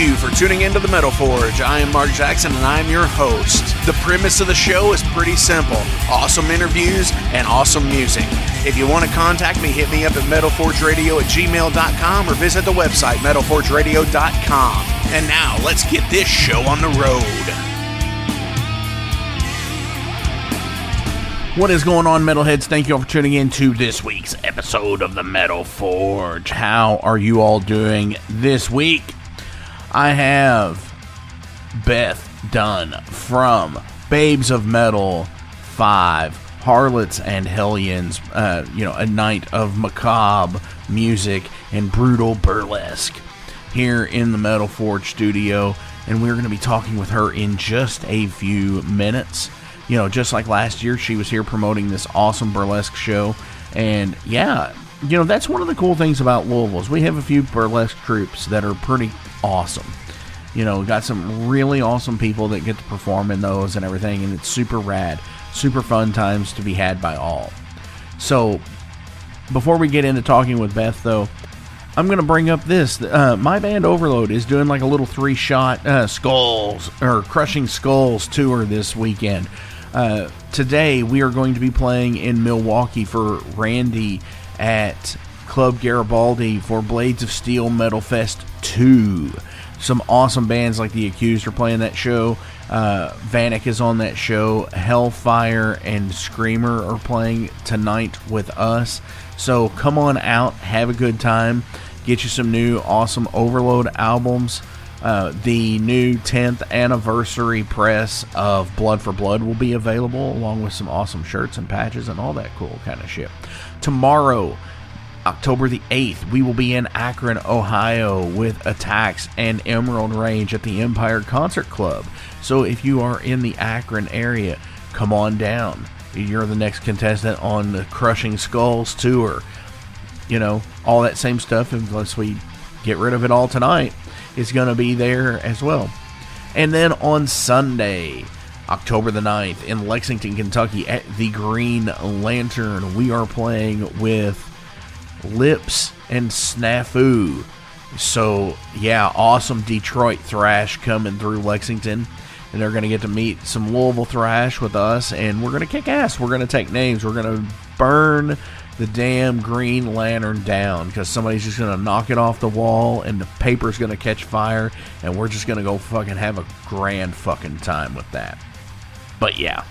You for tuning into the Metal Forge. I am Mark Jackson and I'm your host. The premise of the show is pretty simple awesome interviews and awesome music. If you want to contact me, hit me up at metalforgeradio at gmail.com or visit the website metalforgeradio.com. And now let's get this show on the road. What is going on, Metalheads? Thank you all for tuning in to this week's episode of the Metal Forge. How are you all doing this week? I have Beth Dunn from Babes of Metal 5, Harlots and Hellions, uh, you know, a night of macabre music and brutal burlesque here in the Metal Forge studio. And we're going to be talking with her in just a few minutes. You know, just like last year, she was here promoting this awesome burlesque show. And yeah, you know, that's one of the cool things about Louisville is we have a few burlesque troupes that are pretty awesome. You know, got some really awesome people that get to perform in those and everything, and it's super rad, super fun times to be had by all. So, before we get into talking with Beth, though, I'm going to bring up this. Uh, my band Overload is doing like a little three shot uh, skulls or crushing skulls tour this weekend. Uh, today, we are going to be playing in Milwaukee for Randy at Club Garibaldi for Blades of Steel Metal Fest 2. Some awesome bands like The Accused are playing that show. Uh, Vanik is on that show. Hellfire and Screamer are playing tonight with us. So come on out, have a good time, get you some new awesome Overload albums. Uh, the new 10th anniversary press of Blood for Blood will be available, along with some awesome shirts and patches and all that cool kind of shit. Tomorrow, October the 8th, we will be in Akron, Ohio with Attacks and Emerald Range at the Empire Concert Club. So if you are in the Akron area, come on down. You're the next contestant on the Crushing Skulls tour. You know, all that same stuff, unless we get rid of it all tonight, is going to be there as well. And then on Sunday, October the 9th, in Lexington, Kentucky, at the Green Lantern, we are playing with Lips and Snafu. So, yeah, awesome Detroit thrash coming through Lexington. And they're going to get to meet some Louisville thrash with us, and we're going to kick ass. We're going to take names. We're going to burn the damn Green Lantern down because somebody's just going to knock it off the wall, and the paper's going to catch fire, and we're just going to go fucking have a grand fucking time with that. But yeah,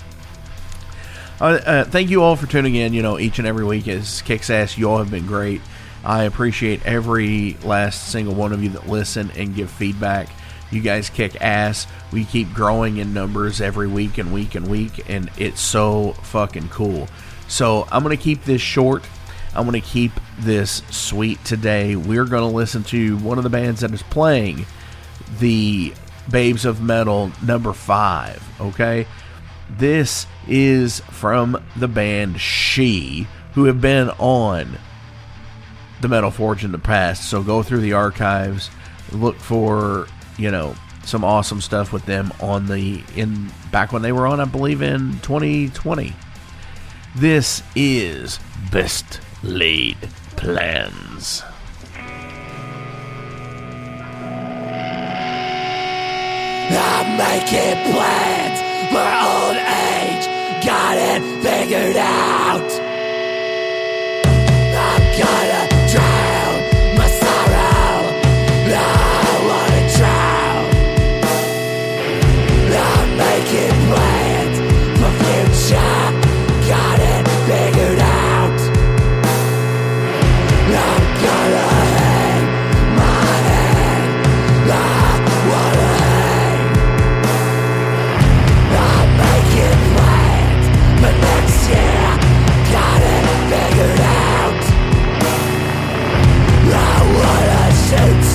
uh, uh, thank you all for tuning in. You know, each and every week is kicks ass. You all have been great. I appreciate every last single one of you that listen and give feedback. You guys kick ass. We keep growing in numbers every week and week and week, and it's so fucking cool. So I'm gonna keep this short. I'm gonna keep this sweet today. We're gonna listen to one of the bands that is playing the Babes of Metal number five. Okay, this is from the band She, who have been on the Metal Forge in the past. So go through the archives, look for, you know, some awesome stuff with them on the in back when they were on, I believe in 2020. This is Best Laid Plans. I'm making plans for old age. Got it figured out. I'm gonna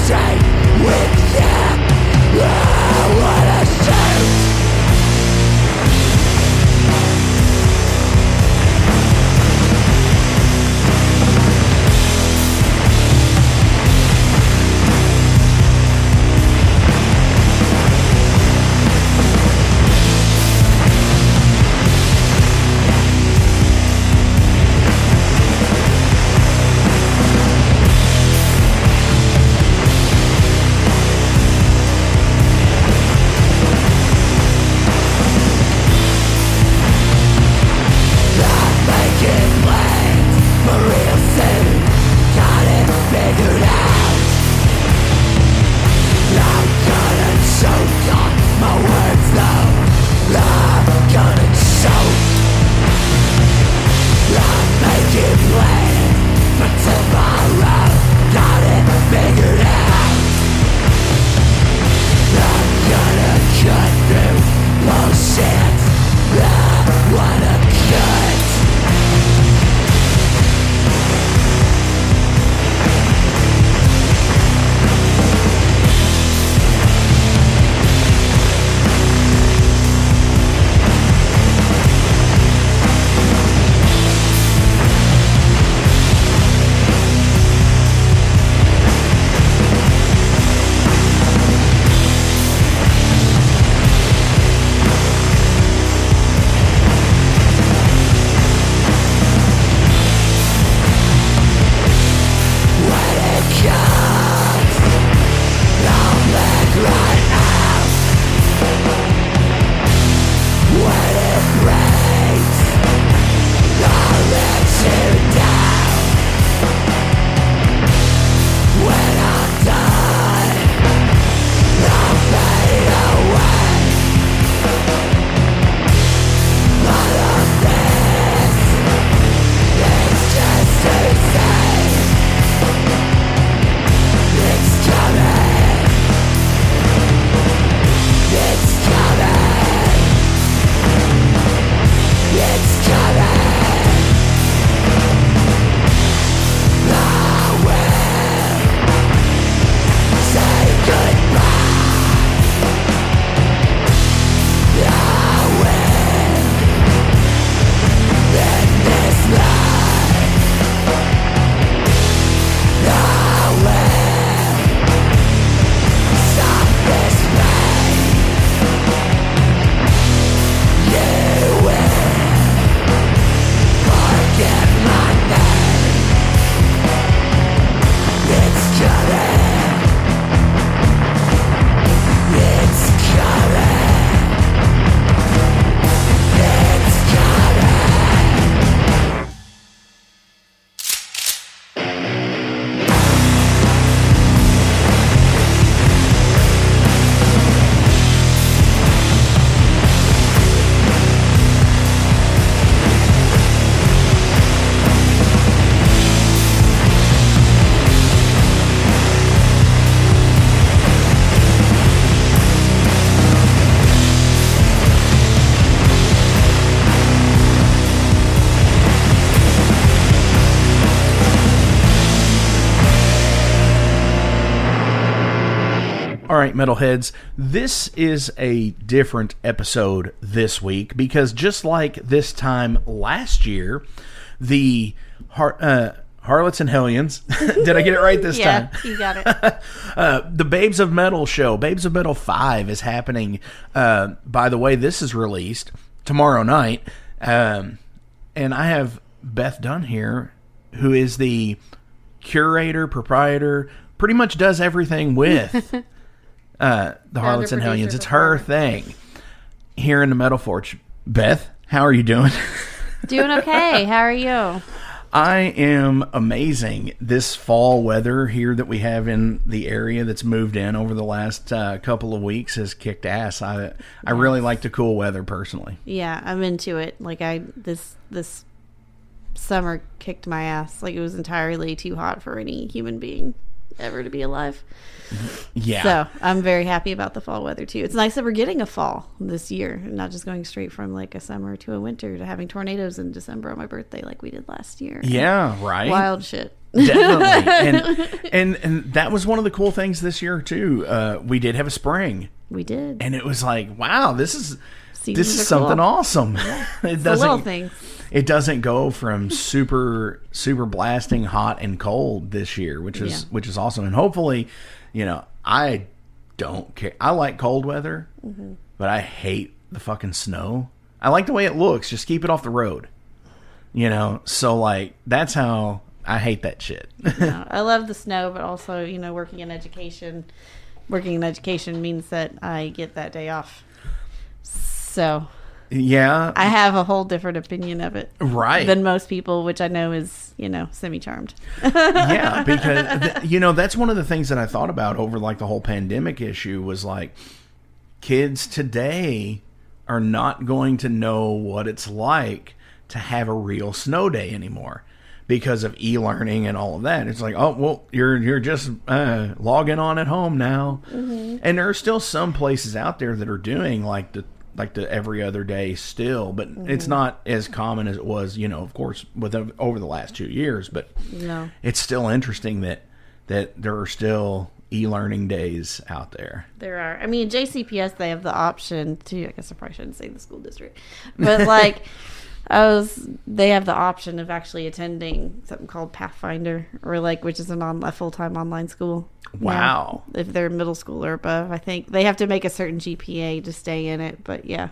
say right, metalheads, this is a different episode this week because just like this time last year, the har- uh, Harlots and Hellions. Did I get it right this yeah, time? you got it. Uh, the Babes of Metal show, Babes of Metal 5, is happening. Uh, by the way, this is released tomorrow night. Um, and I have Beth Dunn here, who is the curator, proprietor, pretty much does everything with uh, the Harlots and Hellions. It's her thing here in the Metal Forge. Beth, how are you doing? Doing okay. How are you? I am amazing. This fall weather here that we have in the area that's moved in over the last uh, couple of weeks has kicked ass. I I really like the cool weather personally. Yeah, I'm into it. Like I this this summer kicked my ass. Like it was entirely too hot for any human being ever to be alive. Yeah. So I'm very happy about the fall weather too. It's nice that we're getting a fall this year, and not just going straight from like a summer to a winter to having tornadoes in December on my birthday like we did last year. yeah, right. Wild shit. Definitely. and and and that was one of the cool things this year too. Uh, we did have a spring, We did. and it was like, wow, this is Seasons this is something cool. awesome. it doesn't little things. It doesn't go from super super blasting hot and cold this year, which is Yeah. which is awesome. And hopefully, you know, I don't care. I like cold weather, Mm-hmm. but I hate the fucking snow. I like the way it looks. Just keep it off the road. You know, so like that's how I hate that shit. No, I love the snow, but also, you know, working in education, working in education means that I get that day off. So yeah, I have a whole different opinion of it right. than most people, which I know is, you know, semi charmed. yeah, because th- you know that's one of the things that I thought about over like the whole pandemic issue was like kids today are not going to know what it's like to have a real snow day anymore because of e-learning and all of that. It's like, oh well, you're you're just uh, logging on at home now, and there are still some places out there that are doing like the like the every other day still, but it's mm-hmm. not as common as it was, you know, of course, with over the last two years, but No. it's still interesting that that there are still e-learning days out there. There are. I mean, JCPS, they have the option to, I guess I probably shouldn't say the school district, but like, I was, they have the option of actually attending something called Pathfinder, or like, which is an on, a full time online school. Wow. Now, if they're middle school or above, I think they have to make a certain GPA to stay in it, but yeah,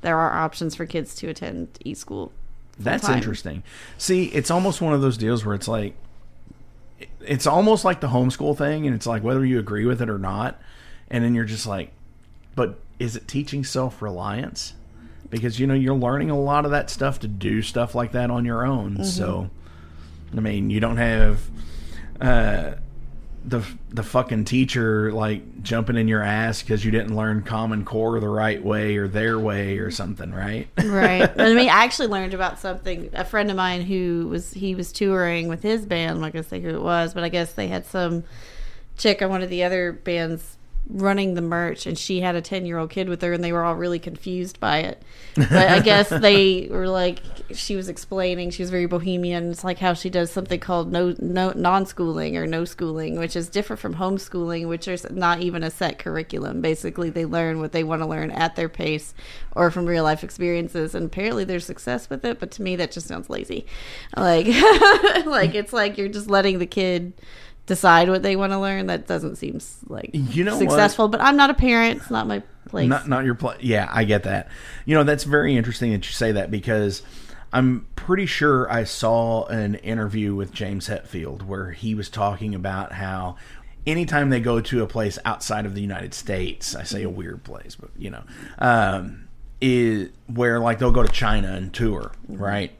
there are options for kids to attend e school. That's interesting. See, it's almost one of those deals where it's like it's almost like the homeschool thing and it's like whether you agree with it or not and then you're just like but is it teaching self-reliance? Because you know you're learning a lot of that stuff to do stuff like that on your own. So I mean, you don't have uh the the fucking teacher like jumping in your ass because you didn't learn Common Core the right way or their way or something, right? right. I mean, I actually learned about something. A friend of mine who was he was touring with his band. I'm not gonna say who it was, but I guess they had some chick on one of the other bands running the merch, and she had a 10 year old kid with her, and they were all really confused by it. But I guess they were like, she was explaining. She was very bohemian. It's like how she does something called no no non schooling or no schooling, which is different from homeschooling, which is not even a set curriculum. Basically, they learn what they want to learn at their pace or from real life experiences, and apparently there's success with it. But to me, that just sounds lazy. Like, like it's like you're just letting the kid decide what they want to learn. That doesn't seem like You know what? successful. But I'm not a parent. It's not my place. Not not your place. Yeah, I get that. You know, that's very interesting that you say that because I'm pretty sure I saw an interview with James Hetfield where he was talking about how anytime they go to a place outside of the United States, I say a weird place, but you know, um, is where like they'll go to China and tour, right?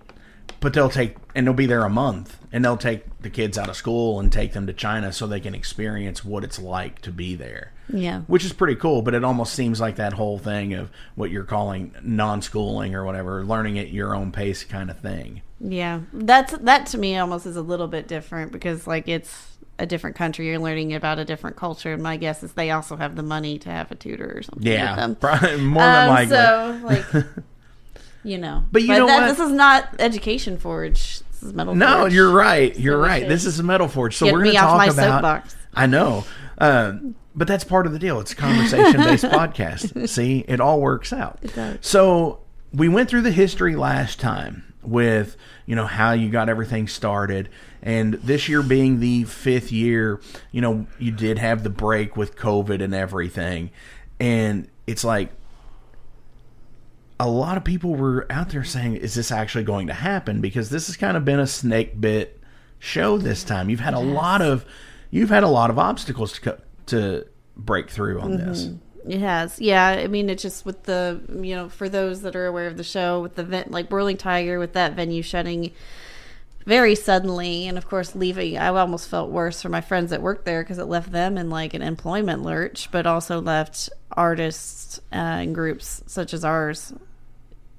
But they'll take and they'll be there a month and they'll take the kids out of school and take them to China so they can experience what it's like to be there yeah. which is pretty cool. But it almost seems like that whole thing of what you're calling non-schooling or whatever, learning at your own pace kind of thing. Yeah, that's that to me almost is a little bit different because like it's a different country. You're learning about a different culture. And my guess is they also have the money to have a tutor or something. with Yeah, them. probably more than Um, likely. So like, you know, But you know that, what? This is not education forge. This is metal. no, forge. you're right. You're right. This is a Metal Forge. So Get we're going to talk my about. soapbox. I know. Um, but that's part of the deal. It's a conversation based podcast. See, it all works out. It does. So we went through the history last time with, you know, how you got everything started. And this year being the fifth year, you know, you did have the break with COVID and everything. And it's like, a lot of people were out there saying, "Is this actually going to happen?" Because this has kind of been a snake bit show this time. You've had a lot of, you've had a lot of obstacles to co- to break through on this. It has, yeah. I mean, it's just with the you know, for those that are aware of the show, with the vent like Whirling Tiger, with that venue shutting very suddenly, and of course leaving. I almost felt worse for my friends that worked there because it left them in like an employment lurch, but also left artists uh, and groups such as ours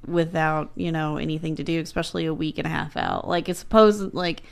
without you know anything to do, especially a week and a half out. Like it's supposed like,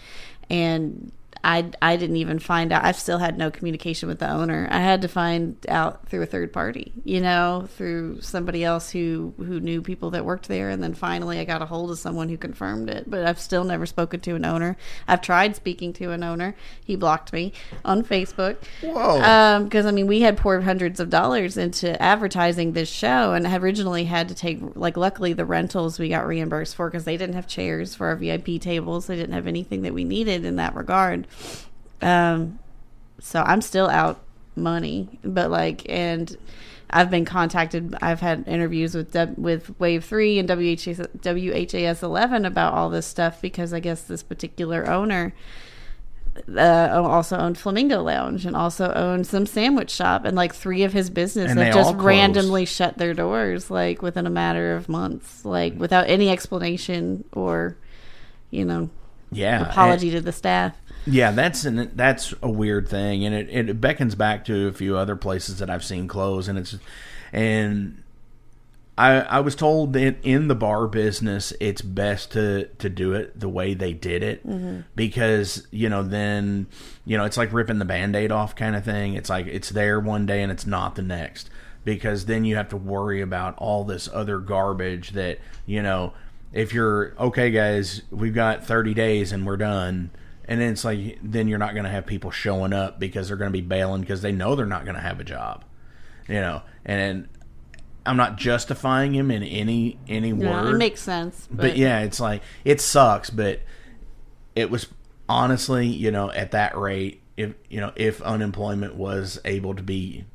and I I didn't even find out. I've still had no communication with the owner. I had to find out through a third party, you know, through somebody else who who knew people that worked there, and then finally I got a hold of someone who confirmed it. But I've still never spoken to an owner. I've tried speaking to an owner. He blocked me on Facebook. Whoa. Um, because I mean, we had poured hundreds of dollars into advertising this show, and had originally had to take like, luckily the rentals we got reimbursed for because they didn't have chairs for our VIP tables. They didn't have anything that we needed in that regard. Um, so I'm still out money, but like, and I've been contacted. I've had interviews with with Wave Three and WHS, WHAS Eleven about all this stuff because I guess this particular owner uh, also owned Flamingo Lounge and also owned some sandwich shop, and like three of his business And have just randomly shut their doors, like within a matter of months, like without any explanation or, you know, yeah. apology to the staff. Yeah, that's an that's a weird thing, and it, it beckons back to a few other places that I've seen close, and it's and I I was told that in the bar business, it's best to to do it the way they did it mm-hmm. because you know then you know it's like ripping the band-aid off kind of thing. It's like it's there one day and it's not the next because then you have to worry about all this other garbage that you know if you're okay guys we've got 30 days and we're done and then it's like then you're not going to have people showing up because they're going to be bailing because they know they're not going to have a job you know and i'm not justifying him in any any Yeah, word it makes sense. But, but yeah it's like it sucks but it was honestly you know at that rate if you know if unemployment was able to be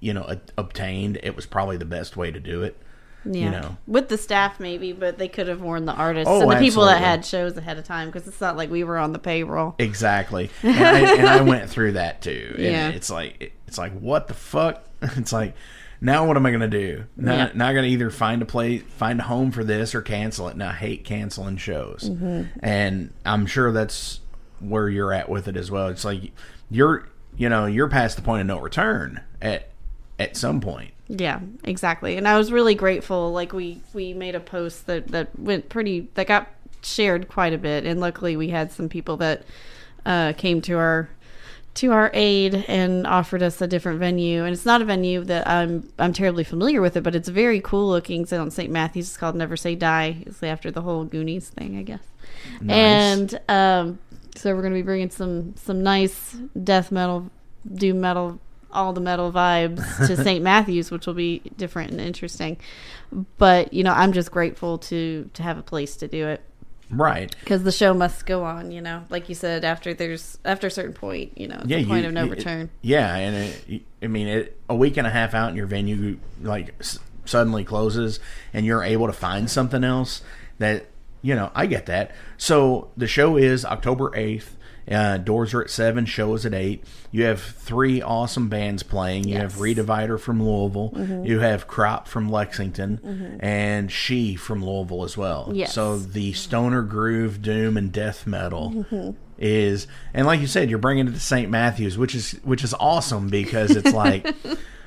you know obtained it was probably the best way to do it yeah. you know with the staff maybe, but they could have warned the artists Oh, and the people that had shows ahead of time because it's not like we were on the payroll. Exactly, and I, and I went through that too. And Yeah. it's like it's like what the fuck? It's like now what am I gonna do? Now, Yeah. now I gotta either find a place, find a home for this, or cancel it. And I hate canceling shows, Mm-hmm. and I'm sure that's where you're at with it as well. It's like you're you know you're past the point of no return at at some point. Yeah, exactly. And I was really grateful. Like we we made a post that that went pretty that got shared quite a bit, and luckily we had some people that uh, came to our to our aid and offered us a different venue. And it's not a venue that I'm I'm terribly familiar with it, but it's very cool looking. It's on St. Matthews. It's called Never Say Die. It's after the whole Goonies thing, I guess. Nice. And um, so we're gonna be bringing some some nice death metal, doom metal, all the metal vibes to St. Matthews, which will be different and interesting. But you know, I'm just grateful to to have a place to do it Right. because the show must go on. You know, like you said, after there's after a certain point, you know, it's a point you- of no return. Yeah, and it, I mean, it, a week and a half out, and your venue like s- suddenly closes, and you're able to find something else that you know. I get that. So the show is October eighth. Uh, doors are at seven. Show is at eight. You have three awesome bands playing. You have Yes. Mm-hmm. Redivider from Louisville. You have Crop from Lexington, and She from Louisville as well. Yes. So the stoner groove, doom, and death metal Mm-hmm. is, and like you said, you're bringing it to St. Matthews, which is which is awesome because it's like,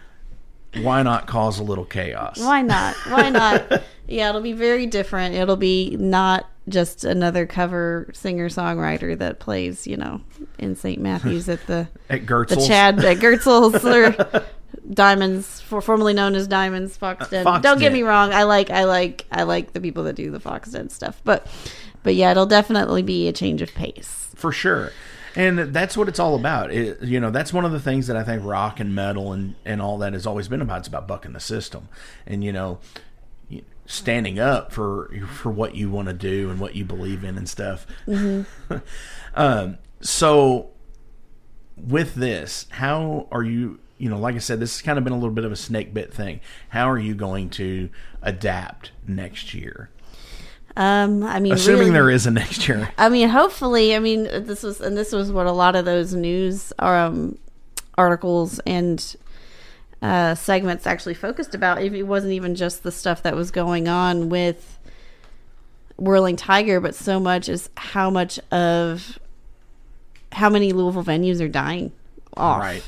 why not cause a little chaos? Why not? Why not? yeah, it'll be very different. It'll be not just another cover singer songwriter that plays, you know, in St. Matthews at the At Gerstle's. the Chad at Gerstle's or Diamonds, for, formerly known as Diamonds, Fox uh, Den. Fox Don't get me wrong, I like, I like, I like the people that do the Fox Den stuff, but, but yeah, it'll definitely be a change of pace. for sure. And that's what it's all about. It, you know, that's one of the things that I think rock and metal and, and all that has always been about. It's about bucking the system, and you know, standing up for for what you want to do and what you believe in and stuff. um, so, with this, how are you? You know, like I said, this has kind of been a little bit of a snake bit thing. How are you going to adapt next year? Um, I mean, Assuming really- there is a next year. I mean, hopefully, I mean, this was and this was what a lot of those news um, articles and uh, segments actually focused about. If it wasn't even just the stuff that was going on with Whirling Tiger, but so much as how much of how many Louisville venues are dying off. Right.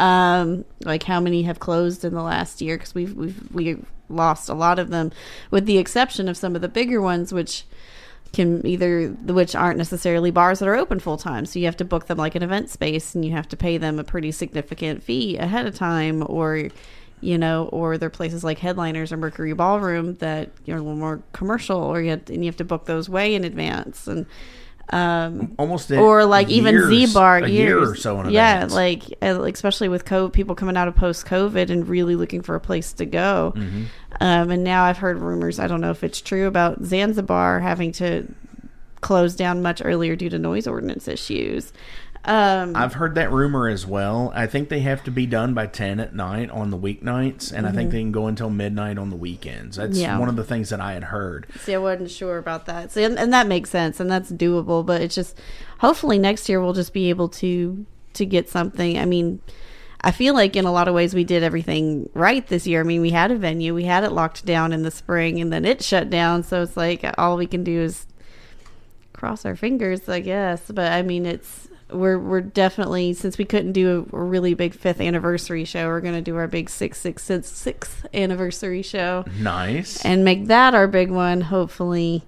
Um, like how many have closed in the last year? Because we've we've we lost a lot of them, with the exception of some of the bigger ones, which can either which aren't necessarily bars that are open full time. So you have to book them like an event space, and you have to pay them a pretty significant fee ahead of time, or you know, or there are places like Headliners or Mercury Ballroom that you're a little more commercial, or you have and you have to book those way in advance, and um, Almost or like even years- Z Bar year or so in yeah, advance. like uh, like, especially with COVID, people coming out of post COVID and really looking for a place to go. Mm-hmm. Um, and now I've heard rumors. I don't know if it's true about Zanzabar having to close down much earlier due to noise ordinance issues. Um, I've heard that rumor as well. I think they have to be done by 10 at night on the weeknights, and I think they can go until midnight on the weekends. That's Mm-hmm. Yeah. one of the things that I had heard. See, I wasn't sure about that. See, and, and that makes sense, and that's doable. But it's just hopefully next year we'll just be able to to get something. I mean, I feel like in a lot of ways we did everything right this year. I mean, we had a venue, we had it locked down in the spring, and then it shut down. So it's like all we can do is cross our fingers, I guess. But I mean, it's we're we're definitely since we couldn't do a, really big fifth anniversary show, we're gonna do our big six six six sixth anniversary show Nice. and make that our big one. Hopefully,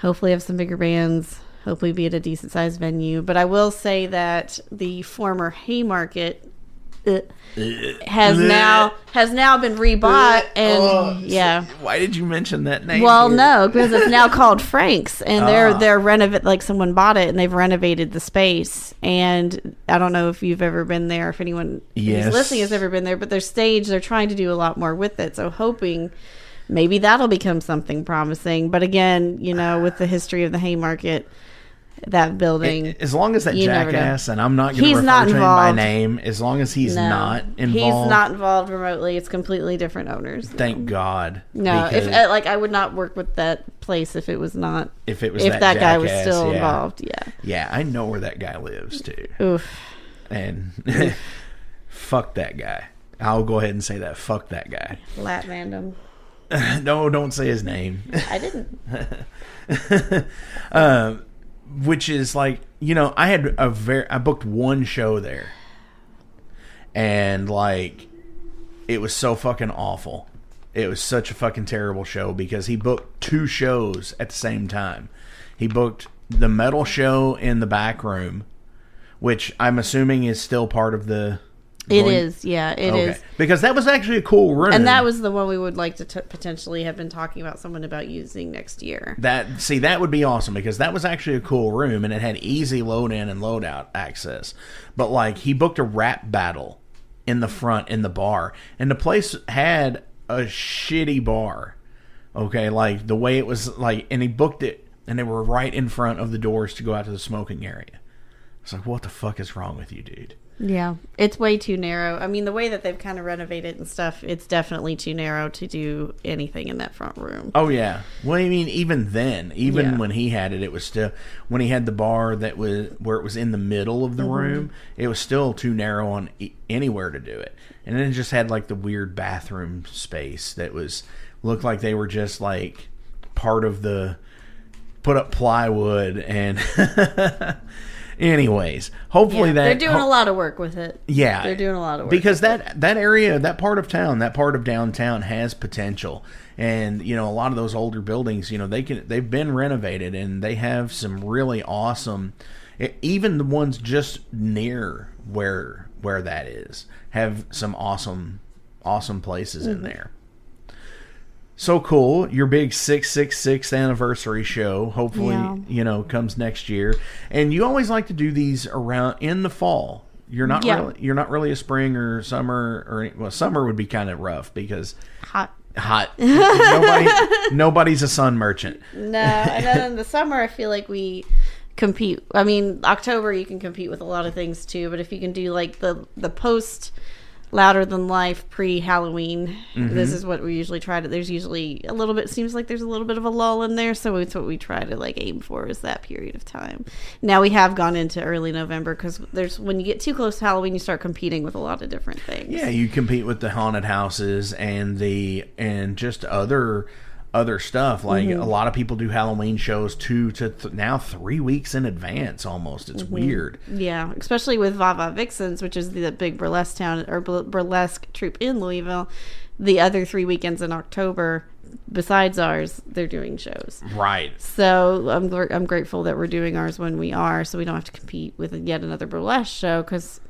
hopefully have some bigger bands. Hopefully, be at a decent sized venue. But I will say that the former Haymarket uh, has now has now been rebought, and Oh, yeah. Why did you mention that name? Well, here? no, because it's now called Frank's, and they're Ah. they're renovate like someone bought it and they've renovated the space. And I don't know if you've ever been there, if anyone Yes. who's listening has ever been there, but their stage they're trying to do a lot more with it. So hoping maybe that'll become something promising. But again, you know, with the history of the Haymarket, that building. As long as that You never know. jackass, and I'm not going to refer not to him by name, as long as he's no, not involved, He's not involved remotely. It's completely different owners. thank God. No, if uh, like I would not work with that place if it was not if it was if that, that, guy was still yeah. involved. Yeah. Yeah, I know where that guy lives too, Oof. and fuck that guy. I'll go ahead and say that. Fuck that guy. Lat Random. no, don't say his name. I didn't. um, which is like you know I had a very I booked one show there, and like it was so fucking awful. It was such a fucking terrible show because he booked two shows at the same time. He booked the metal show in the back room, which I'm assuming is still part of the. It going- is. Yeah, it is. okay. because that was actually a cool room, And that was the one we would like to t- potentially have been talking about someone about using next year. That see that would be awesome because that was actually a cool room and it had easy load in and load out access. But like he booked a rap battle in the front in the bar and the place had a shitty bar. Okay, like the way it was like and he booked it and they were right in front of the doors to go out to the smoking area. It's like what the fuck is wrong with you, dude? Yeah, it's way too narrow. I mean, the way that they've kind of renovated and stuff, it's definitely too narrow to do anything in that front room. Oh yeah. Well, I mean, even then, even Yeah. when he had it, it was still when he had the bar that was where it was in the middle of the Mm-hmm. room. It was still too narrow on e- anywhere to do it, and then it just had like the weird bathroom space that was looked like they were just like part of the put up plywood and. Anyways, hopefully Yeah, that they're doing ho- a lot of work with it. yeah, they're doing a lot of work because that that area, that part of town, that part of downtown has potential, and you know a lot of those older buildings, you know they can they've been renovated and they have some really awesome, even the ones just near where where that is. Have some awesome, awesome places in mm-hmm. there. So cool! Your big six six six anniversary show. Hopefully, Yeah. you know comes next year. And you always like to do these around in the fall. You're not Yeah. really you're not really a spring or summer or well summer would be kind of rough because Hot. hot. Nobody nobody's a sun merchant. No, and then in the summer, I feel like we compete. I mean, October you can compete with a lot of things too, but if you can do like the the post louder than life pre Halloween, Mm-hmm. this is what we usually try to. There's usually a little bit. Seems like there's a little bit of a lull in there, so it's what we try to like aim for is that period of time. Now we have gone into early November because there's when you get too close to Halloween, you start competing with a lot of different things. Yeah, you compete with the haunted houses and the and just other other stuff. Like Mm-hmm. a lot of people do Halloween shows two to th- now three weeks in advance. Almost, it's Mm-hmm. weird. Yeah, especially with Va Va Vixens, which is the big burlesque town or burlesque troupe in Louisville. The other three weekends in October, besides ours, they're doing shows. Right. So I'm I'm grateful that we're doing ours when we are, so we don't have to compete with yet another burlesque show because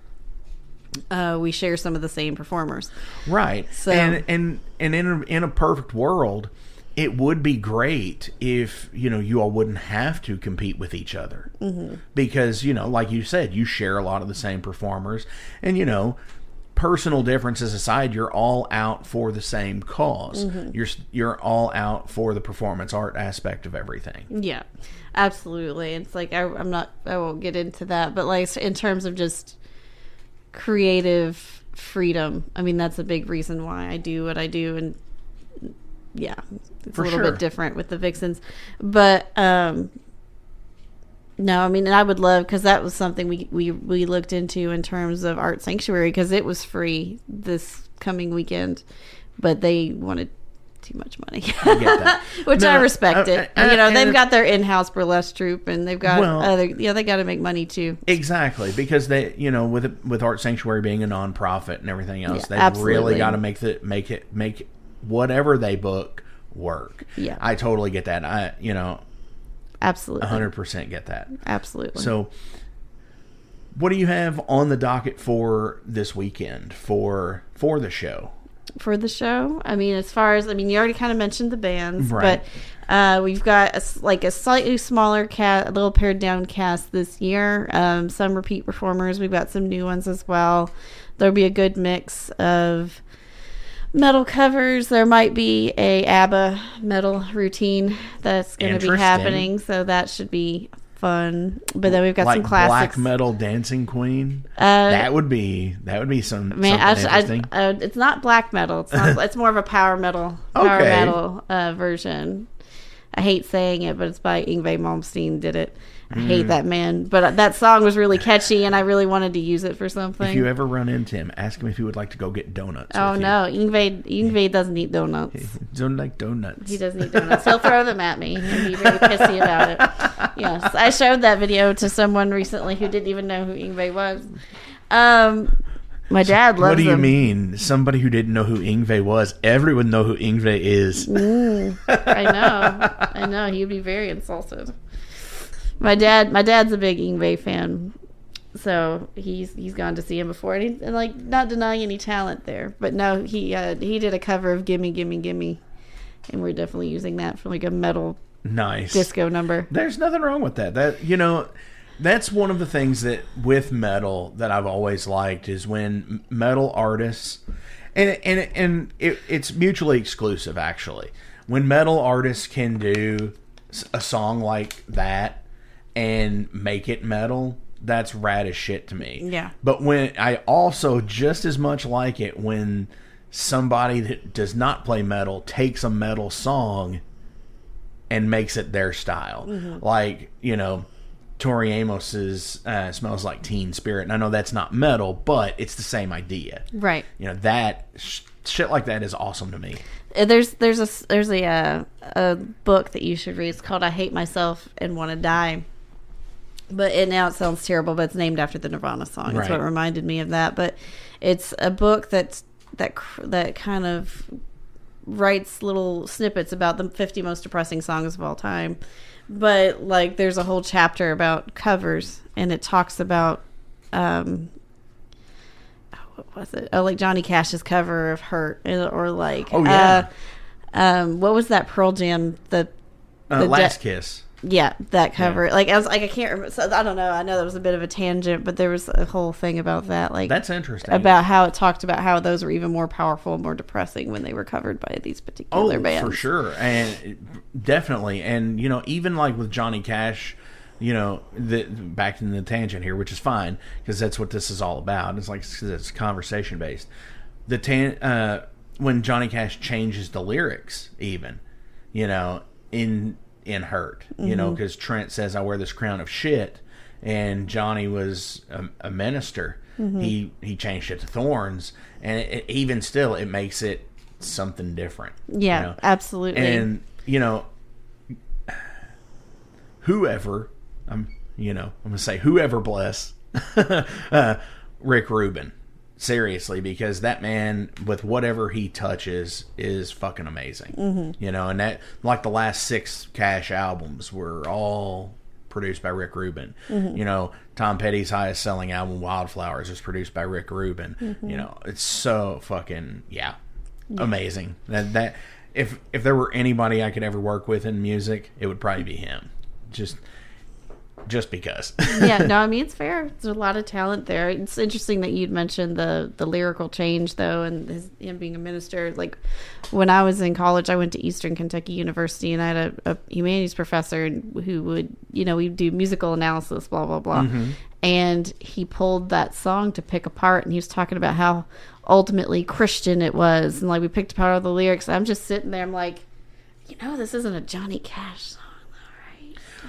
uh, we share some of the same performers. Right. So- and and and in a, in a perfect world, it would be great if you know you all wouldn't have to compete with each other mm-hmm. because you know, like you said, you share a lot of the same performers, and you know. Personal differences aside, you're all out for the same because You're you're all out for the performance art aspect of everything. Yeah, absolutely. It's like I, I'm not. I won't get into that, but like in terms of just creative freedom, I mean that's a big reason why I do what I do, and yeah, it's For a little sure. bit different with the Vixens, but um. No, I mean, and I would love because that was something we, we we looked into in terms of Art Sanctuary because it was free this coming weekend, but they wanted too much money. I. Which No, I respect uh, it. uh, you know, they've got their in-house burlesque troupe, and they've got Well- other. You know, they got to make money too. Exactly, because they, you know, with with Art Sanctuary being a nonprofit and everything else, Yeah, they've absolutely. really got to make the make it make whatever they book work. Yeah. I totally get that. I, you know, Absolutely, hundred percent get that. absolutely. So, what do you have on the docket for this weekend for for the show? for the show, I mean, as far as I mean, you already kind of mentioned the bands, Right. but uh, we've got a like a slightly smaller cast, a little pared down cast this year. Um, some repeat performers. We've got some new ones as well. There'll be a good mix of metal covers. There might be a ABBA metal routine that's going to be happening, so that should be fun. But then we've got like some classics. black metal dancing queen. Uh, that would be that would be some Man, I, something I, interesting. uh, it's not black metal. It's not. it's more of a power metal, power Okay. metal uh, version. I hate saying it, but it's by Yngwie Malmsteen. Did it? I Mm. hate that man, but uh, that song was really catchy, and I really wanted to use it for something. if you ever run into him, ask him if he would like to go get donuts. oh no, Yngwie Yngwie doesn't eat donuts. He don't like donuts. He doesn't eat donuts. He'll throw them at me and be very pissy about it. Yes, I showed that video to someone recently who didn't even know who Yngwie was. Um, my dad loves What do you him. mean? Somebody who didn't know who Yngwie was? Everyone know who Yngwie is. I know. I know. He'd be very insulted. My dad, my dad's a big Yngwie fan, so he's he's gone to see him before, and, he, and like not denying any talent there, but no, he uh, he did a cover of "Gimme Gimme Gimme," and we're definitely using that for like a metal Nice. disco number. There's nothing wrong with that. That you know, that's one of the things that with metal that I've always liked is when metal artists and and and it, it's mutually exclusive actually. When metal artists can do a song like that and make it metal, that's rad as shit to me. Yeah. But when I also just as much like it when somebody that does not play metal takes a metal song and makes it their style. Like, you know, Tori Amos's uh, Smells Like Teen Spirit. And I know that's not metal, but it's the same idea. Right. You know, that sh- shit like that is awesome to me. Uh, There's there's a there's a uh, a book that you should read. It's called "I Hate Myself and Want to Die." But it now it sounds terrible, but it's named after the Nirvana song. That's what reminded me of that. But it's a book that's that that kind of writes little snippets about the 50 most depressing songs of all time. But like, there's a whole chapter about covers, and it talks about um, what was it? Oh, like Johnny Cash's cover of "Hurt," or like Oh, yeah. uh, um, what was that Pearl Jam? The Uh, the Last de- Kiss. Yeah, that cover. Like I was like I can't remember. So, I don't know. I know that was a bit of a tangent, but there was a whole thing about that. Like That's interesting. about how it talked about how those were even more powerful, more depressing when they were covered by these particular oh, bands. for sure, and definitely, and you know, even like with Johnny Cash, you know, the back in the tangent here, which is fine because that's what this is all about. It's like it's conversation based. The tan uh, when Johnny Cash changes the lyrics, even, you know, in in Hurt, you know, because Trent says, "I wear this crown of shit," and Johnny was a, a minister. He he changed it to thorns, and it, even still, it makes it something different. Yeah, you know? absolutely. and you know whoever i'm you know i'm gonna say whoever bless uh, rick rubin seriously because that man with whatever he touches is fucking amazing Mm-hmm. you know and that like the last six cash albums were all produced by rick rubin Mm-hmm. you know tom petty's highest selling album wildflowers was produced by rick rubin Mm-hmm. you know it's so fucking yeah amazing. That that if if there were anybody I could ever work with in music, it would probably be him. Just just because. yeah, no, I mean it's fair. There's a lot of talent there. It's interesting that you'd mentioned the the lyrical change though, and his, him being a minister. Like when I was in college, I went to Eastern Kentucky University, and I had a, a humanities professor who would, you know, we do musical analysis, blah blah blah, mm-hmm. and he pulled that song to pick apart, and he was talking about how ultimately Christian it was, and like we picked apart all the lyrics. I'm just sitting there, I'm like, you know, this isn't a Johnny Cash song.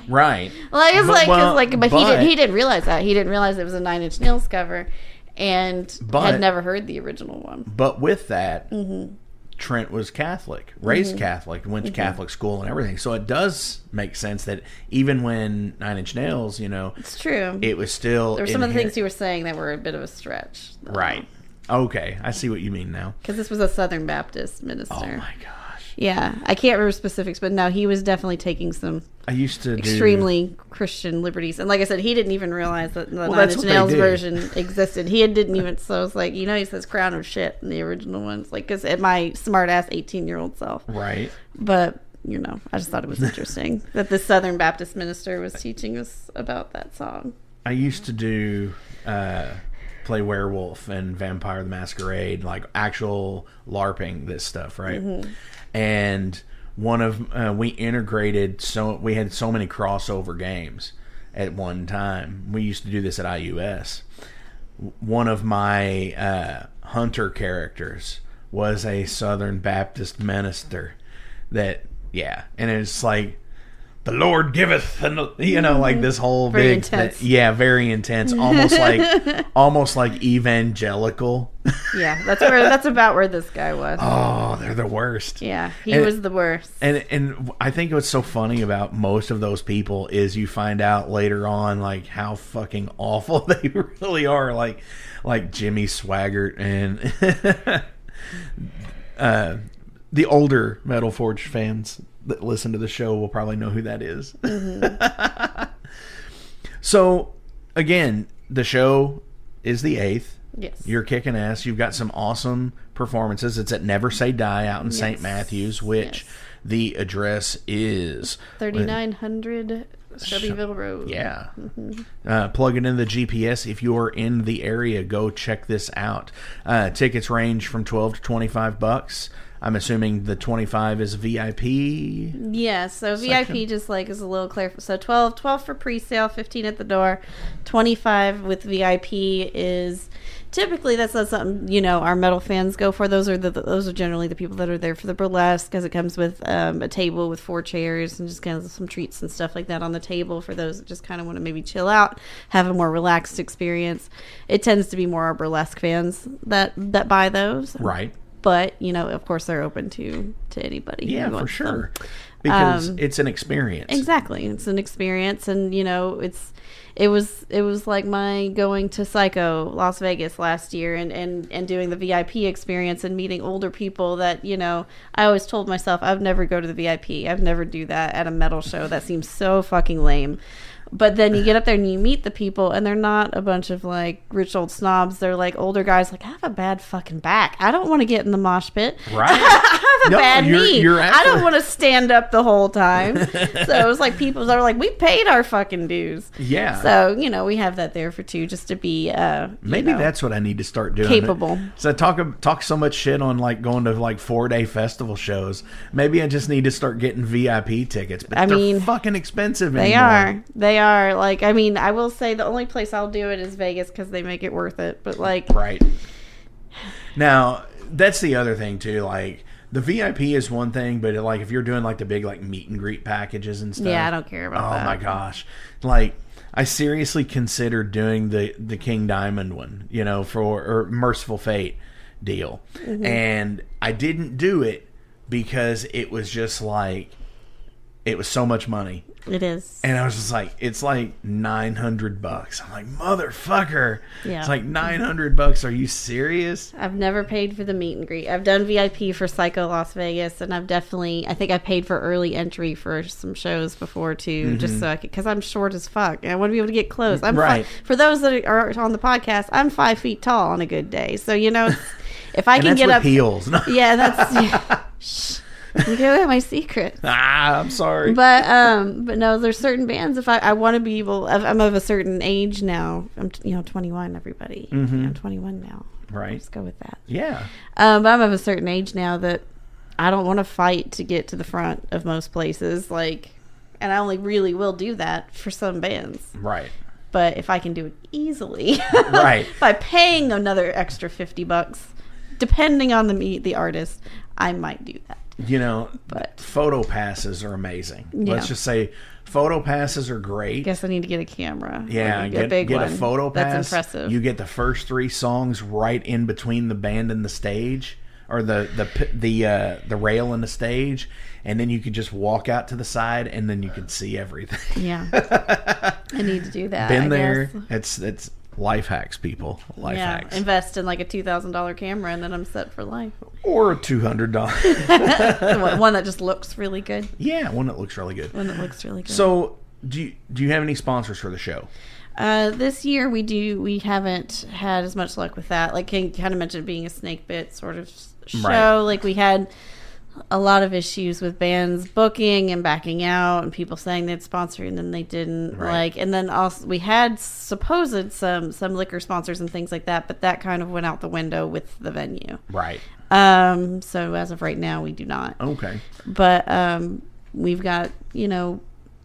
Right. Like it's But- like, well, like, but, he didn't. He didn't realize that. He didn't realize it was a Nine Inch Nails cover, and But- had never heard the original one. But with that, Mm-hmm. Trent was Catholic, raised Catholic, went to Catholic school and everything. So it does make sense that even when Nine Inch Nails, you know, It's true. it was still there were some of the things you were saying that were a bit of a stretch, right. Okay, I see what you mean now. Because this was a Southern Baptist minister. Oh my gosh, Yeah, I can't remember specifics, but no, he was definitely taking some I used to do extremely Christian liberties. And like I said, he didn't even realize that the Nine Inch Nails version existed. He didn't even. So I was like, you know, he says "crown of shit" in the original ones, like because at my smart ass eighteen year old self. right. But you know, I just thought it was interesting that the Southern Baptist minister was teaching us about that song. I used to do uh, play werewolf and Vampire the Masquerade, like actual LARPing this stuff, right? And one of uh, we integrated so we had so many crossover games at one time. We used to do this at IUS. One of my uh, hunter characters was a Southern Baptist minister. That yeah, and it's like the Lord giveth, and you know, like this whole Very big, intense. yeah, very intense, almost like, almost like evangelical. Yeah, that's where that's about where this guy was. Oh, they're the worst. yeah, he and- was the worst. And and I think what's so funny about most of those people is you find out later on like how fucking awful they really are. Like like Jimmy Swaggart and uh, the older Metal Forge fans that listen to the show will probably know who that is. so again, the show is the eighth. yes, You're kicking ass. You've got some awesome performances. It's at Never Say Die out in St. Matthews, which Yes. the address is thirty nine hundred Shelbyville Road. Yeah. Uh, plug it in the GPS. If you're in the area, go check this out. Uh, tickets range from 12 to 25 bucks. I'm assuming the 25 is VIP. Yeah, so Section. VIP just like is a little clear. So 12, 12 for pre-sale, 15 at the door, 25 with VIP is typically that's not something, you know, our metal fans go for. Those are the those are generally the people that are there for the burlesque because it comes with um, a table with four chairs and just kind of some treats and stuff like that on the table for those that just kind of want to maybe chill out, have a more relaxed experience. It tends to be more our burlesque fans that that buy those. Right. But, you know, of course they're open to to anybody. Yeah, for wants them. sure. Because Um, it's an experience. Exactly. It's an experience and you know, it's it was it was like my going to Psycho Las Vegas last year and and and doing the VIP experience and meeting older people that, you know, I always told myself I'd never go to the VIP. I'd never do that at a metal show. That seems so fucking lame. But then you get up there and you meet the people, and they're not a bunch of like rich old snobs. They're like older guys. Like I have a bad fucking back. I don't want to get in the mosh pit. Right. I have a No, bad you're- knee. you're I don't want to stand up the whole time. so it was like people that are like, we paid our fucking dues. Yeah. So you know we have that there for two, just to be. uh Maybe know, that's what I need to start doing. Capable. So I talk talk so much shit on like going to like four day festival shows. Maybe I just need to start getting VIP tickets. But I they're mean, fucking expensive. They are. They are. Like, I mean, I will say the only place I'll do it is Vegas because they make it worth it. But like, right. Now that's the other thing too. Like the VIP is one thing, but like if you're doing like the big like meet and greet packages and stuff. Yeah, I don't care about oh that. my gosh, like. I seriously considered doing the the King Diamond one, you know, for or Mercyful Fate deal, Mm-hmm. and I didn't do it because it was just like it was so much money, it is. and I was just like, it's like nine hundred bucks. I'm like, motherfucker, Yeah. it's like nine hundred bucks. Are you serious? I've never paid for the meet and greet. I've done VIP for Psycho Las Vegas, and I've definitely, I think I paid for early entry for some shows before too, just so I could, because I'm short as fuck, and I want to be able to get close. I'm Mm-hmm. Right. For those that are on the podcast, I'm five feet tall on a good day, so you know, if I can get up, heels. yeah, that's. Yeah. You give away my secret. ah, I'm sorry. But um, but no, there's certain bands. If I, I want to be able, I'm I'm of a certain age now. I'm t- you know 21. Everybody, I'm 21 now. Mm-hmm. right? Let's go with that. Yeah. Um, but I'm of a certain age now that I don't want to fight to get to the front of most places. Like, and I only really will do that for some bands. Right. But if I can do it easily, Right. by paying another extra 50 bucks, depending on the the artist, I might do that. You know, But- photo passes are amazing. Yeah. Let's just say photo passes are great. Guess I need to get a camera. Yeah, Like get, a big get a one. photo pass. That's impressive. You get the first three songs right in between the band and the stage, or the the the uh, the rail and the stage, and then you could just walk out to the side, and then you can see everything. Yeah. I need to do that. Been I there. guess. It's it's life hacks, people. Life Yeah. hacks, Invest in like a two thousand dollar camera and then I'm set for life. or a two hundred dollars. one that just looks really good. yeah, one that looks really good. One that looks really good. So, do you, do you have any sponsors for the show? Uh, this year we do we haven't had as much luck with that. Like kind of mentioned, being a snake bit sort of show. Right. Like we had a lot of issues with bands booking and backing out, and people saying they'd sponsor and then they didn't. Right. Like, and then also we had supposed some some liquor sponsors and things like that, but that kind of went out the window with the venue. Right. Um, so as of right now, we do not. Okay. but um, we've got you know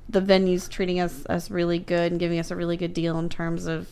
the venues treating us us really good and giving us a really good deal in terms of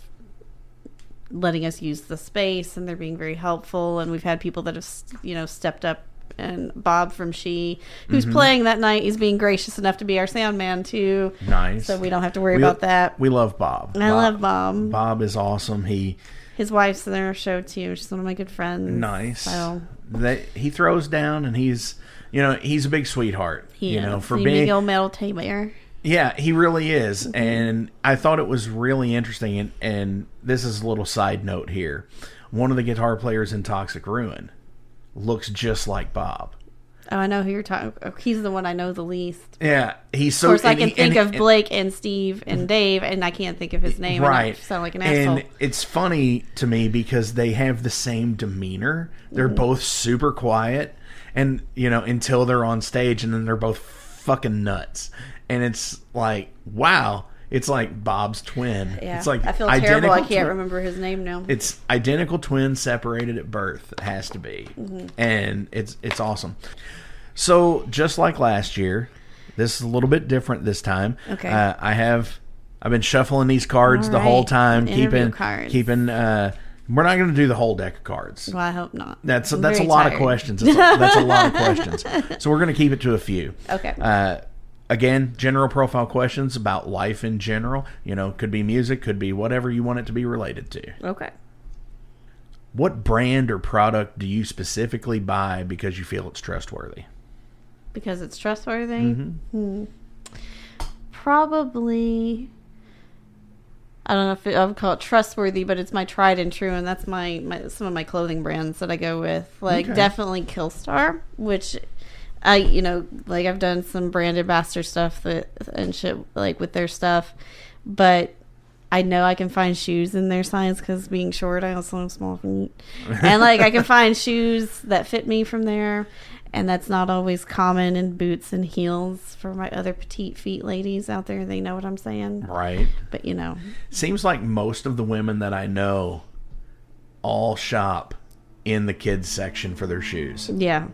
letting us use the space and they're being very helpful and we've had people that have you know stepped up and Bob from She, who's Mm-hmm. playing that night, is being gracious enough to be our sound man too. Nice. So we don't have to worry We- about that. We love Bob. I love Bob. Bob is awesome. He His wife's in our show too. She's one of my good friends. nice. So That he throws down and he's you know he's a big sweetheart. he you know for The being Miguel Metal Tamer. yeah he really is. Mm-hmm. And I thought it was really interesting. And and this is a little side note here. One of the guitar players in Toxic Ruin looks just like Bob. Oh, I know who you're talking. He's the one I know the least. Yeah, he's so. Of course, I can he- think and- of Blake and Steve and Dave, and I can't think of his name. right sound like an asshole. and it's funny to me because they have the same demeanor they're Mm-hmm. both super quiet and you know until they're on stage and then they're both fucking nuts and it's like wow it's like bob's twin yeah, it's like I feel terrible. I can't remember his name now. it's identical twins separated at birth it has to be Mm-hmm. and it's it's awesome so just like last year this is a little bit different this time Okay. uh, i have i've been shuffling these cards the whole time Interview keeping cards. keeping uh we're not going to do the whole deck of cards well, I hope not. that's I'm that's a lot tired. of questions that's a, that's a lot of questions so we're going to keep it to a few Okay. uh again general profile questions about life in general you know could be music could be whatever you want it to be related to Okay. what brand or product do you specifically buy because you feel it's trustworthy? Because it's trustworthy. Mm-hmm. Hmm. Probably. I don't know if it, I would call it trustworthy, but it's my tried and true, and that's my, my some of my clothing brands that I go with. Like Okay. definitely Killstar, which I you know like I've done some brand ambassador stuff that and shit like with their stuff, but I know I can find shoes in their size because being short, I also have small feet, and like I can find shoes that fit me from there, and that's not always common in boots and heels for my other petite feet ladies out there. They know what I'm saying, Right. but you know, Seems like most of the women that I know all shop in the kids section for their shoes. yeah.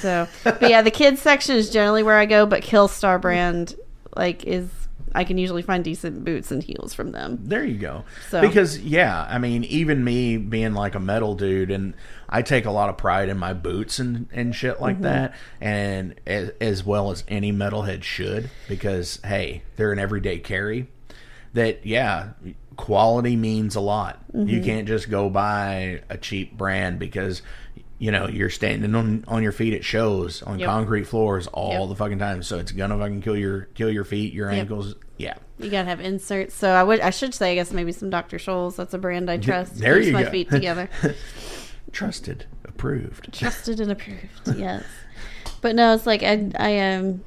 So, but yeah, the kids section is generally where I go, but Killstar brand like is I can usually find decent boots and heels from them. There you go. So- Because yeah, I mean, even me being like a metal dude, and I take a lot of pride in my boots and and shit like Mm-hmm. that, and as, as well as any metalhead should, because hey, they're an everyday carry. That yeah, quality means a lot. Mm-hmm. You can't just go buy a cheap brand because. You know, you're standing on on your feet at shows on Yep. concrete floors all Yep. the fucking time, so it's gonna fucking kill your kill your feet, your Yep. ankles. Yeah, You gotta have inserts. So I would I should say I guess maybe some Dr. Scholl's. That's a brand I trust. there Keeps you my go. feet together. trusted, approved. Trusted and approved. Yes. But no, it's like I I um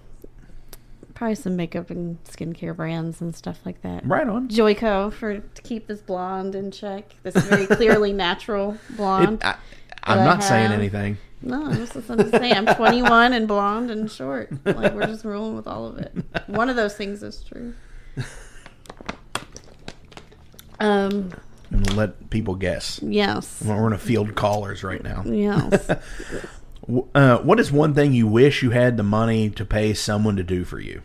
probably some makeup and skincare brands and stuff like that. Right on. Joico for to keep this blonde in check. This very clearly natural blonde. It, I, I'm I not saying anything. No, I'm just, I'm just saying. I'm 21 and blonde and short. Like we're just rolling with all of it. One of those things is true. Um. I'm let people guess. Yes. We're in a field callers right now. Yes. Uh, what is one thing you wish you had the money to pay someone to do for you?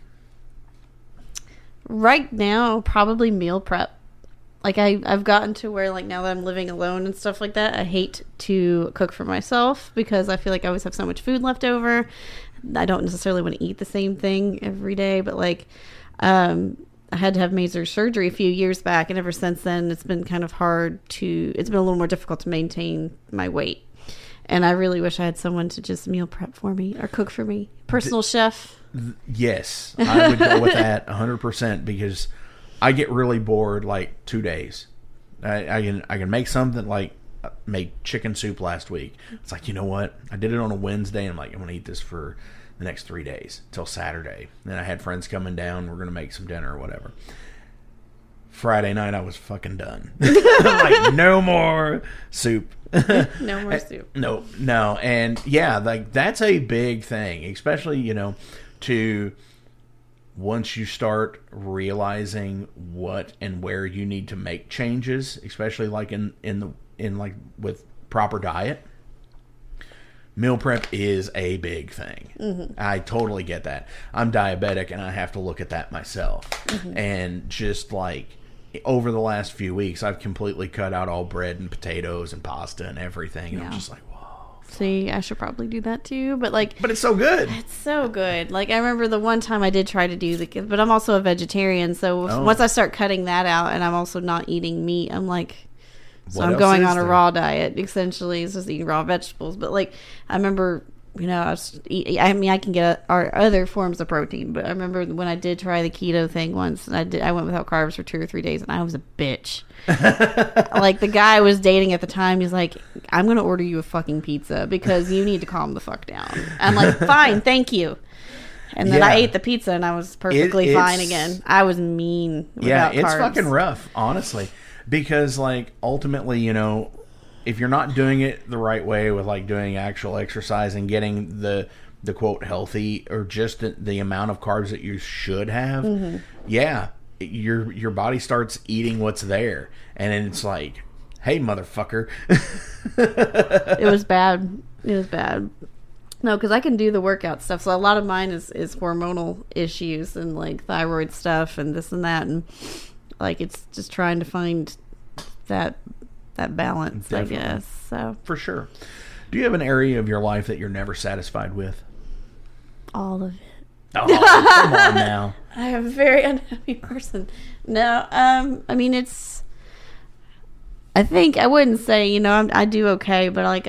right now, probably meal prep. Like I, I've gotten to where like now that I'm living alone and stuff like that, I hate to cook for myself because I feel like I always have so much food left over. I don't necessarily want to eat the same thing every day, but like, um, I had to have major surgery a few years back, and ever since then, it's been kind of hard to. It's been a little more difficult to maintain my weight, and I really wish I had someone to just meal prep for me or cook for me, personal chef. Yes, I would go with that 100% because I get really bored like two days. I, I can I can make something like uh, make chicken soup last week. It's like you know what? I did it on a Wednesday. and I'm like I'm gonna eat this for the next three days till Saturday. Then I had friends coming down. We're gonna make some dinner or whatever. Friday night I was fucking done. I'm like no more soup. No more soup. No, no, and yeah, like that's a big thing, especially you know, to once you start realizing what and where you need to make changes, especially like in in the in like with proper diet. Meal prep is a big thing. Mm-hmm. I totally get that. I'm diabetic and I have to look at that myself. Mm-hmm. And just like over the last few weeks, I've completely cut out all bread and potatoes and pasta and everything. And I'm just like. See, I should probably do that too. But like, But it's so good. it's so good. Like I remember the one time I did try to do the, but I'm also a vegetarian. So if- Oh. once I start cutting that out, and I'm also not eating meat, I'm like, so What I'm going on a there? raw diet. Essentially, it's just eating raw vegetables. But like, I remember. You know, I, was, I mean, I can get our other forms of protein, but I remember when I did try the keto thing once, and I did, I went without carbs for two or three days, and I was a bitch. like the guy I was dating at the time, he's like, "I'm gonna order you a fucking pizza because you need to calm the fuck down." I'm like, "Fine, thank you." And then I ate the pizza and I was perfectly It- fine again. I was mean. yeah, it's carbs. fucking rough, honestly. Because like ultimately, you know, if you're not doing it the right way with like doing actual exercise and getting the the quote healthy or just the, the amount of carbs that you should have, Mm-hmm. yeah, your your body starts eating what's there, and then it's like, hey, motherfucker. It was bad. It was bad. No, because I can do the workout stuff. So a lot of mine is is hormonal issues and like thyroid stuff and this and that, and like it's just trying to find that that balance. Definitely. I guess so. For sure. Do you have an area of your life that you're never satisfied with? All of it. Oh, come on now. I am a very unhappy person. No, um, I mean it's. I think I wouldn't say you know I'm, I do okay, but like,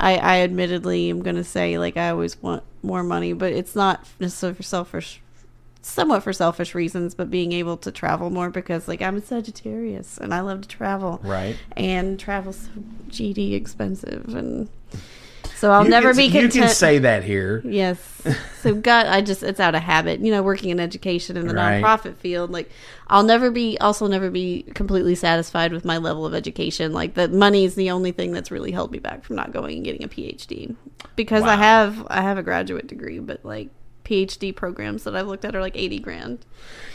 I I admittedly am gonna say like I always want more money, but it's not necessarily for selfish, somewhat for selfish reasons, but being able to travel more because like I'm a Sagittarius and I love to travel, Right. and travel's so GD expensive and So I'll You never can- be You content. can say that here. Yes. So God, I just it's out of habit. You know, working in education in the Right. nonprofit field, like I'll never be also never be completely satisfied with my level of education. Like the money is the only thing that's really held me back from not going and getting a PhD. Because I have I have a graduate degree, but like PhD programs that I've looked at are like 80 grand.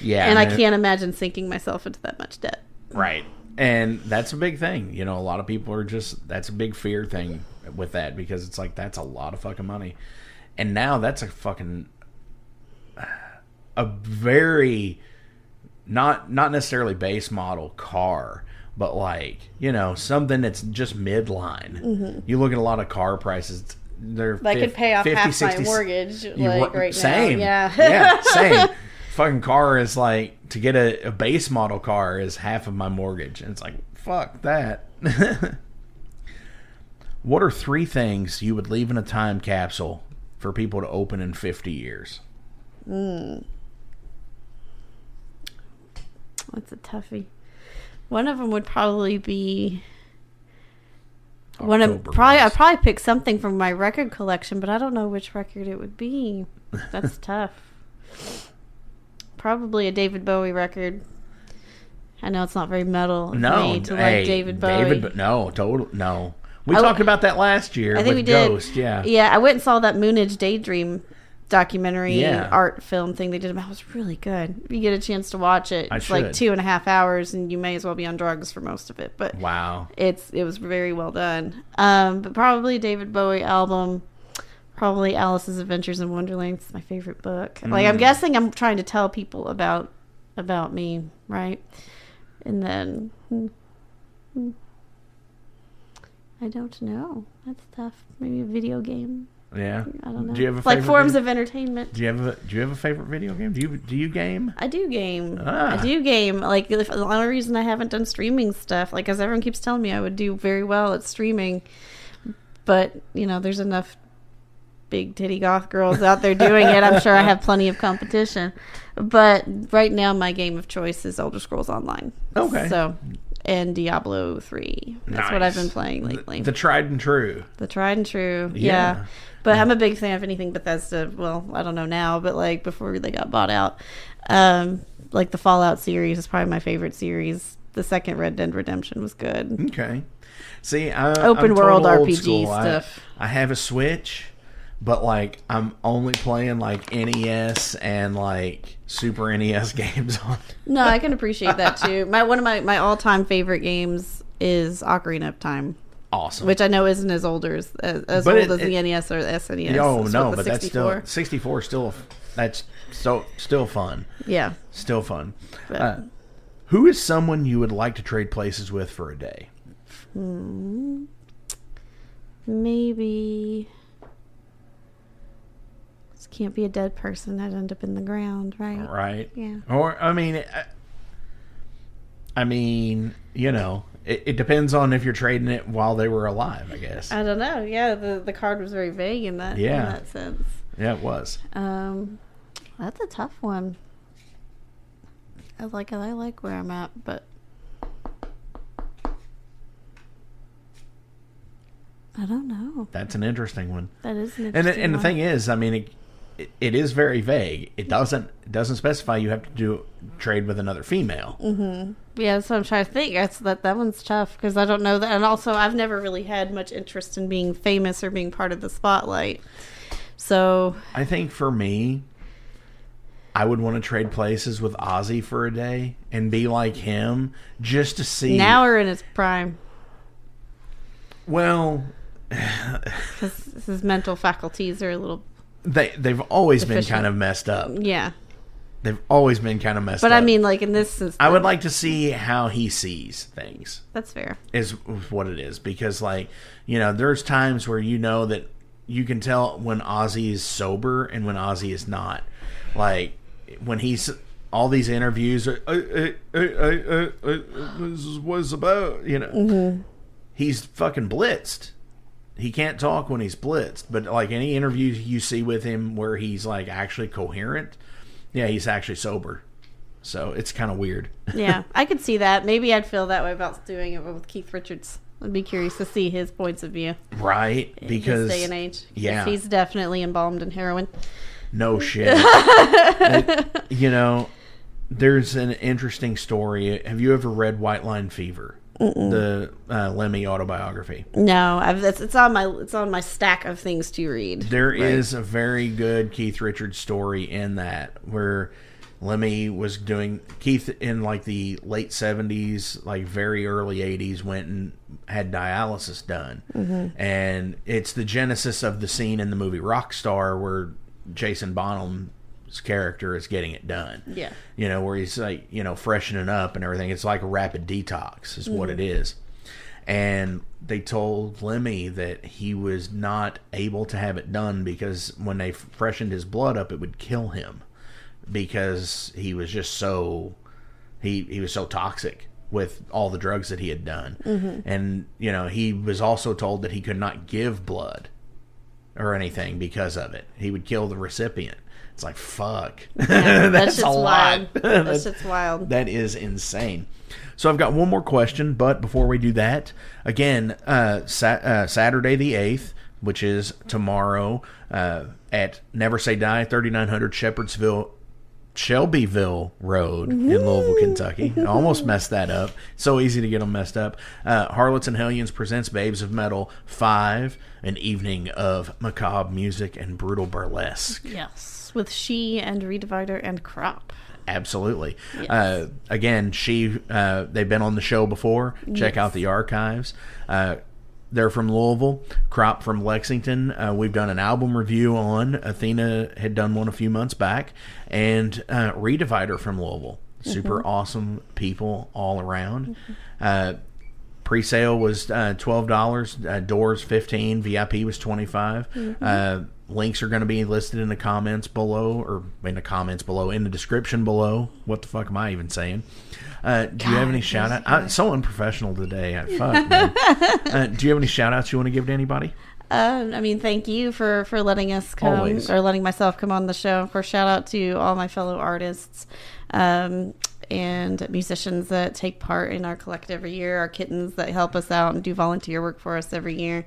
Yeah, and I can't imagine sinking myself into that much debt. Right. And that's a big thing. You know, a lot of people are just that's a big fear thing with that because it's like that's a lot of fucking money. And now that's a fucking a very not not necessarily base model car, but like, you know, something that's just midline. Mm-hmm. You look at a lot of car prices they're. I could pay off 50, half 60, my mortgage you like right same. now. Yeah. yeah, same. Fucking car is like to get a, a base model car is half of my mortgage, and it's like fuck that. what are three things you would leave in a time capsule for people to open in fifty years? Hmm. What's a toughie? One of them would probably be one of probably I'd probably pick something from my record collection, but I don't know which record it would be. That's tough. Probably a David Bowie record. I know it's not very metal No, to hey, like David Bowie. David, Bo- no, total, no. We I talked about that last year. I think with we did. Ghost, yeah. Yeah, I went and saw that Moonage Daydream documentary Yeah. art film thing they did about it was really good. If you get a chance to watch it, I it's like two and a half hours and you may as well be on drugs for most of it. But Wow. it's it was very well done. Um, but probably a David Bowie album. Probably Alice's Adventures in Wonderland. It's my favorite book. Like Mm. I'm guessing I'm trying to tell people about about me, right? And then hmm, hmm. I don't know. That's tough. Maybe a video game. Yeah. I don't know. Do you have a like forms video- of entertainment. Do you have a Do you have a favorite video game? Do you Do you game? I do game. Ah. I do game. Like if, the only reason I haven't done streaming stuff, like as everyone keeps telling me, I would do very well at streaming. But you know, there's enough big titty goth girls out there doing it. I'm sure I have plenty of competition. But right now, my game of choice is Elder Scrolls Online. Okay. So, and Diablo Three. That's what I've been playing lately. The, tried and true. The tried and true. Yeah. Yeah. But I'm a big fan of anything Bethesda. Well, I don't know now, but like before they got bought out. Um, like the Fallout series is probably my favorite series. The second Red Dead Redemption was good. Okay. See, I, Open I'm world RPG school. I- stuff. I, have a Switch, but like I'm only playing like NES and like Super NES games on. No, I can appreciate that too. My one of my, my all time favorite games is Ocarina of Time, Awesome. which I know isn't as older as as, But old it- as the it- NES or the SNES. oh no, but that's still 64? 64 still that's so still fun. yeah. Still fun. But- Uh, who is someone you would like to trade places with for a day? Maybe. Can't be a dead person. I'd end up in the ground, right? Right? Yeah. Or I mean, I, I mean, you know, it, it depends on if you're trading it while they were alive. I guess. I don't know. Yeah, the the card was very vague in that Yeah. in that sense. yeah, it was. Um, that's a tough one. I like I like where I'm at, but I don't know. That's an interesting one. That is an And interesting and the one. thing is, I mean, it, it, it is very vague. It doesn't it doesn't specify you have to do trade with another female. Mm-hmm. Yeah, that's what I'm trying to think. That's that that one's tough because I don't know that, and also I've never really had much interest in being famous or being part of the spotlight. So I think for me, I would want to trade places with Ozzy for a day and be like him, just to see. now we're in its prime well, his mental faculties are a little they they've always been kind of messed up. yeah. They've always been kind of messed But up. But I mean, like in this instance, I would like to see how he sees things. that's fair. is what it is because like you know there's times where you know that you can tell when Ozzy is sober and when Ozzy is not like when he's all these interviews are, "Uh, uh, uh, uh, uh, uh, this is what it's about you know he's fucking blitzed he can't talk when he's blitzed but like any interview you see with him where he's like actually coherent yeah he's actually sober so it's kind of weird Yeah, I could see that. Maybe I'd feel that way about doing it with Keith Richards. I'd be curious to see his points of view right in because this day and age. yeah. he's definitely embalmed in heroin. No shit. It- you know, there's an interesting story. Have you ever read White Line Fever? The uh, Lemmy autobiography. No, I've, it's, it's on my it's on my stack of things to read. There is Right. a very good Keith Richards story in that where Lemmy was doing Keith in like the late 70s, like very early 80s went and had dialysis done. And it's the genesis of the scene in the movie Rockstar where Jason Character is getting it done. Yeah. You know, where he's like, you know, freshening up and everything. It's like a rapid detox is what mm-hmm. it is and they told Lemmy that he was not able to have it done because when they freshened his blood up, it would kill him because he was just so he he was so toxic with all the drugs that he had done, mm-hmm. and you know he was also told that he could not give blood or anything because of it. He would kill the recipient. It's like fuck. Yeah, that That's a lot. wild. That That's- shit's wild. that is insane. So I've got one more question, but before we do that, again, uh, sa- uh, Saturday the eighth, which is tomorrow, uh, at Never Say Die, thirty nine hundred Shepherdsville. Shelbyville Road in Louisville, Kentucky. I almost messed that up. So easy to get them messed up. Uh, Harlots and Hellions presents Babes of Metal 5, an evening of macabre music and brutal burlesque. Yes, with she and Redivider and Crop. Absolutely. Uh, again, she uh, they've been on the show before. Check out the archives. Uh, they're from Louisville. Crop from Lexington. Uh, we've done an album review on. Athena had done one a few months back, and uh, Redivider from Louisville. Super awesome people all around. Uh, Pre-sale was uh, twelve dollars. Uh, doors fifteen. VIP was twenty Uh, links are going to be listed in the comments below, or in the comments below, in the description below. What the fuck am I even saying? Uh, do you have any shout out? I'm so unprofessional today. I, fuck, uh, do you have any shout outs you want to give to anybody? Um, I mean, thank you for for letting us come Always. or letting myself come on the show. Of course, shout out to all my fellow artists um, and musicians that take part in our collect every year. Our kittens that help us out and do volunteer work for us every year,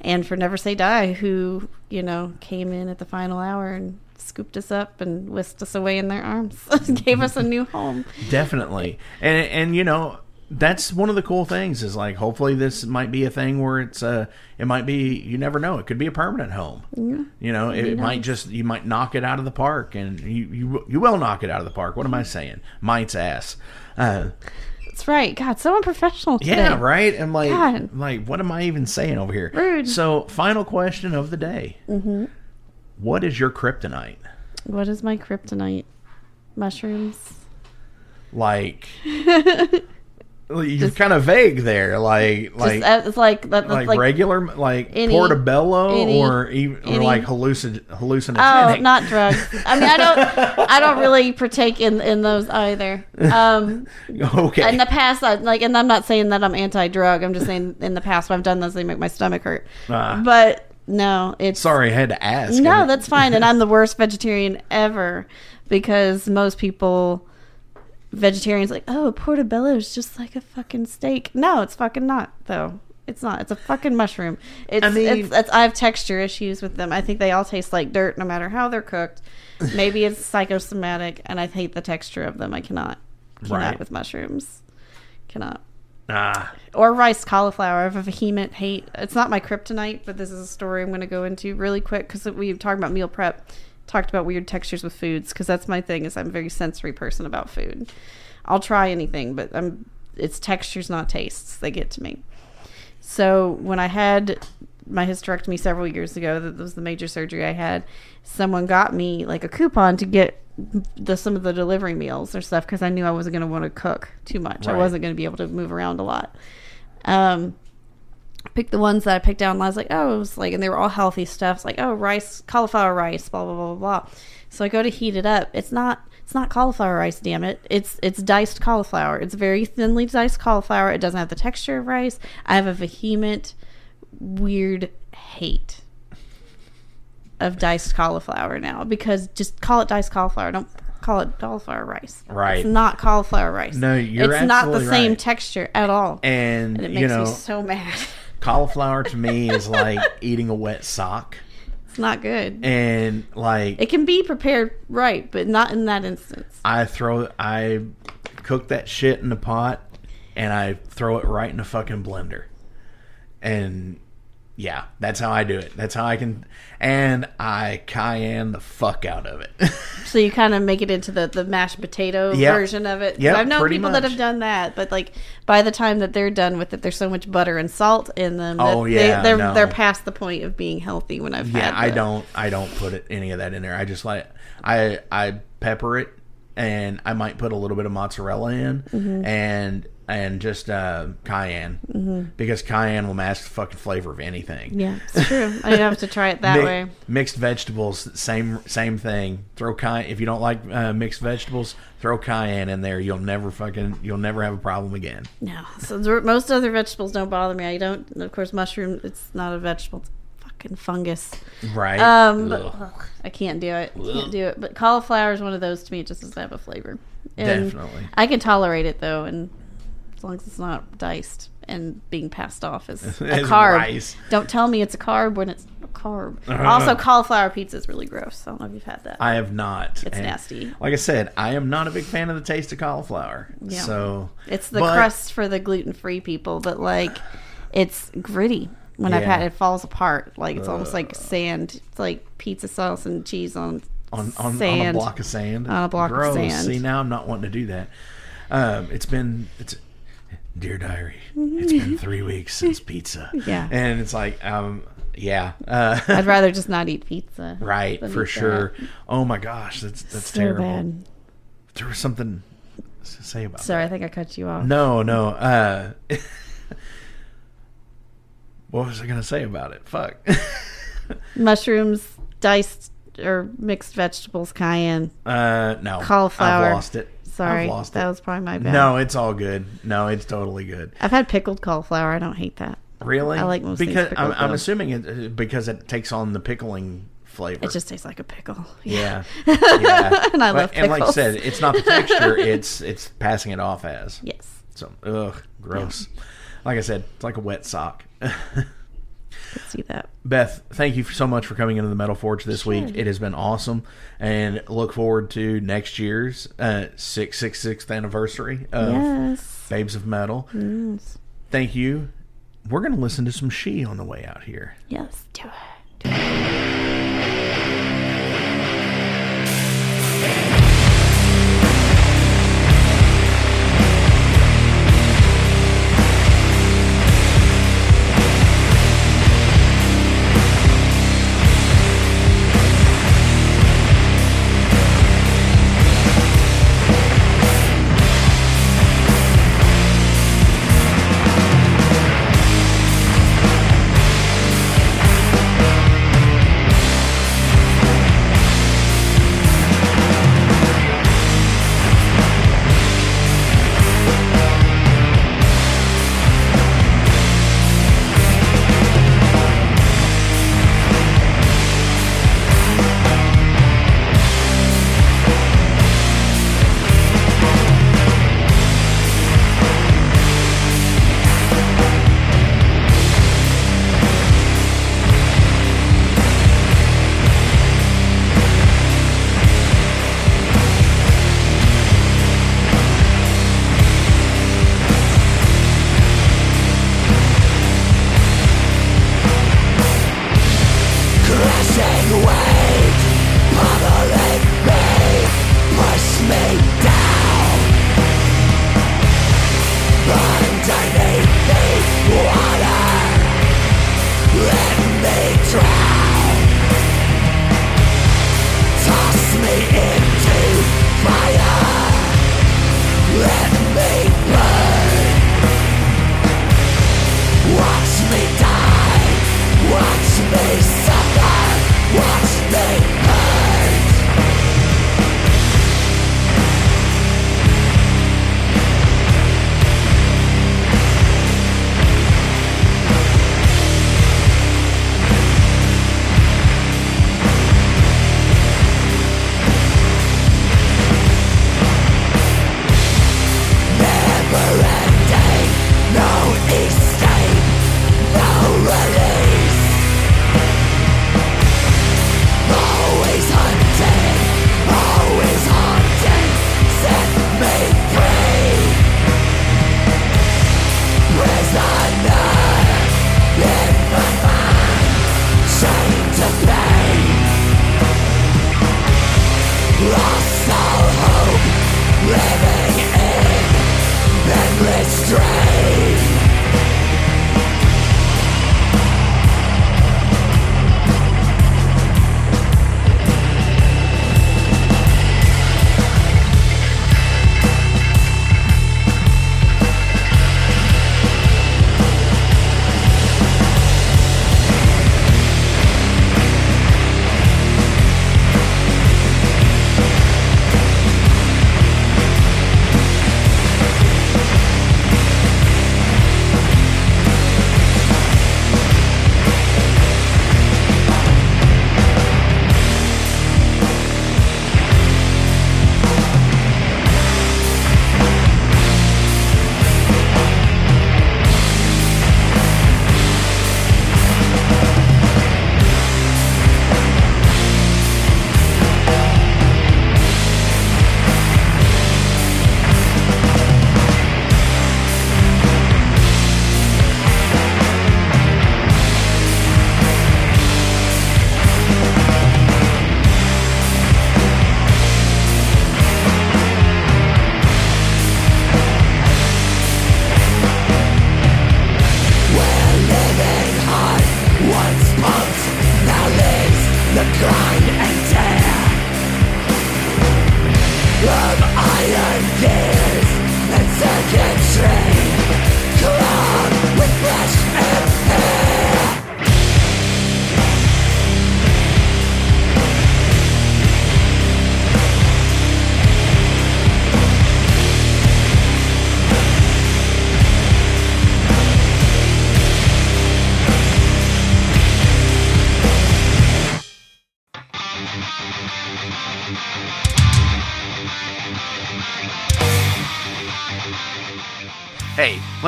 and for Never Say Die, who you know came in at the final hour and scooped us up and whisked us away in their arms, gave us a new home. Definitely, and and you know that's one of the cool things is like hopefully this might be a thing where it's uh it might be you never know it could be a permanent home. You know it, it might just you might knock it out of the park and you you you will knock it out of the park. What am I saying? Might's ass. Uh, That's right. God, so unprofessional today. yeah, right. And like God. like what am I even saying over here? Rude. So final question of the day. Mm-hmm. What is your kryptonite? What is my kryptonite? Mushrooms. Like. You're kind of vague there, like like Just, uh, it's like that. Like, like, regular, like any- portobello, any- or even or any- like hallucin hallucinogenic. Oh, not drugs. I mean, I don't. I don't really partake in in those either. Um, okay. in the past, I, like, and I'm not saying that I'm anti-drug. I'm just saying in the past when I've done those, they make my stomach hurt. Ah. But no, it's Sorry, I had to ask. no, that's fine. And I'm the worst vegetarian ever because most people, vegetarians, like, oh, portobello is just like a fucking steak. No, it's fucking not though. It's not. It's a fucking mushroom. It's, I mean- it's, it's I have texture issues with them. I think they all taste like dirt, no matter how they're cooked. Maybe it's psychosomatic, and I hate the texture of them. I cannot, cannot Right. with mushrooms. Cannot ah, or rice cauliflower. I have a vehement hate. It's not my kryptonite, but this is a story I'm going to go into really quick because we talked about meal prep, talked about weird textures with foods because that's my thing. Is I'm a very sensory person about food. I'll try anything, but I'm it's textures, not tastes. They get to me. So when I had my hysterectomy several years ago, that was the major surgery I had. Someone got me like a coupon to get the some of the delivery meals or stuff because I knew I wasn't going to want to cook too much. I wasn't going to be able to move around a lot. Um, picked the ones that I picked out, and I was like, oh, it was like, and they were all healthy stuff. It's like, oh, rice, cauliflower rice, blah blah blah blah blah. So I go to heat it up. It's not. It's not cauliflower rice, damn it. It's it's diced cauliflower. It's very thinly diced cauliflower. It doesn't have the texture of rice. I have a vehement, weird hate of diced cauliflower now because just call it diced cauliflower. Don't call it cauliflower rice. Right. It's not cauliflower rice. No, you're It's not the same right. texture at all. And, And it makes you know, me so mad. cauliflower to me is like eating a wet sock. It's not good. And like It can be prepared right, but not in that instance. I throw I cook that shit in the pot and I throw it right in a fucking blender. And yeah, that's how I do it. That's how I can and I cayenne the fuck out of it. So you kind of make it into the, the mashed potato Yep. version of it. Yeah, I've known people that have done that, but like by the time that they're done with it, there's so much butter and salt in them. Oh, yeah, they, are no. they're past the point of being healthy. When I've yeah, I don't I don't put it, any of that in there. I just like I I pepper it and I might put a little bit of mozzarella in Mm-hmm. and and just uh, cayenne because cayenne will mask the fucking flavor of anything. Yeah, it's true. I have to try it that Mi- way. Mixed vegetables, same same thing. Throw cayenne if you don't like uh, mixed vegetables. Throw cayenne in there. You'll never fucking you'll never have a problem again. No, so most other vegetables don't bother me. I don't. Of course, mushroom. It's not a vegetable. It's fucking fungus. Right? Um, but, Ugh. ugh, I can't do it. Can't do it. But cauliflower is one of those to me. It just doesn't have a flavor. And Definitely. I can tolerate it though, and as long as it's not diced and being passed off as a carb. rice. Don't tell me it's a carb when it's a carb. Also, cauliflower pizza is really gross. I don't know if you've had that. I have not. It's And nasty. Like I said, I am not a big fan of the taste of cauliflower. Yeah. So It's the but- crust for the gluten free people, but like it's gritty. When I've had it, it falls apart. Like it's almost like sand. It's like pizza sauce and cheese on on, on, on a block of sand. On a block of Gross. sand. See, now I'm not wanting to do that. Um, it's been it's dear diary. It's been three weeks since pizza. Yeah. and it's like um yeah uh, I'd rather just not eat pizza. right for eat sure. Oh my gosh, that's that's So terrible. bad. There was something to say about it. Sorry, I think I cut you off. No, no. Uh, what was I gonna say about it? Fuck. Mushrooms, diced or mixed vegetables, cayenne. Uh, no. Cauliflower. I've lost it. Sorry, I've lost that it. was probably my bad. No, it's all good. No, it's totally good. I've had pickled cauliflower. I don't hate that. Really? I like most because pickled, I'm, I'm assuming it uh, because it takes on the pickling flavor. It just tastes like a pickle. yeah, yeah. And I But- love And like I said, it's not the texture; it's it's passing it off as. Yes. So, ugh, gross. Like I said, it's like a wet sock. See that. Beth, thank you so much for coming into the Metal Forge this week. It has been awesome, and look forward to next year's uh, six six sixth anniversary of Yes. Babes of Metal. Yes. Thank you. We're gonna listen to some She on the way out here. Yes. Do it. Thank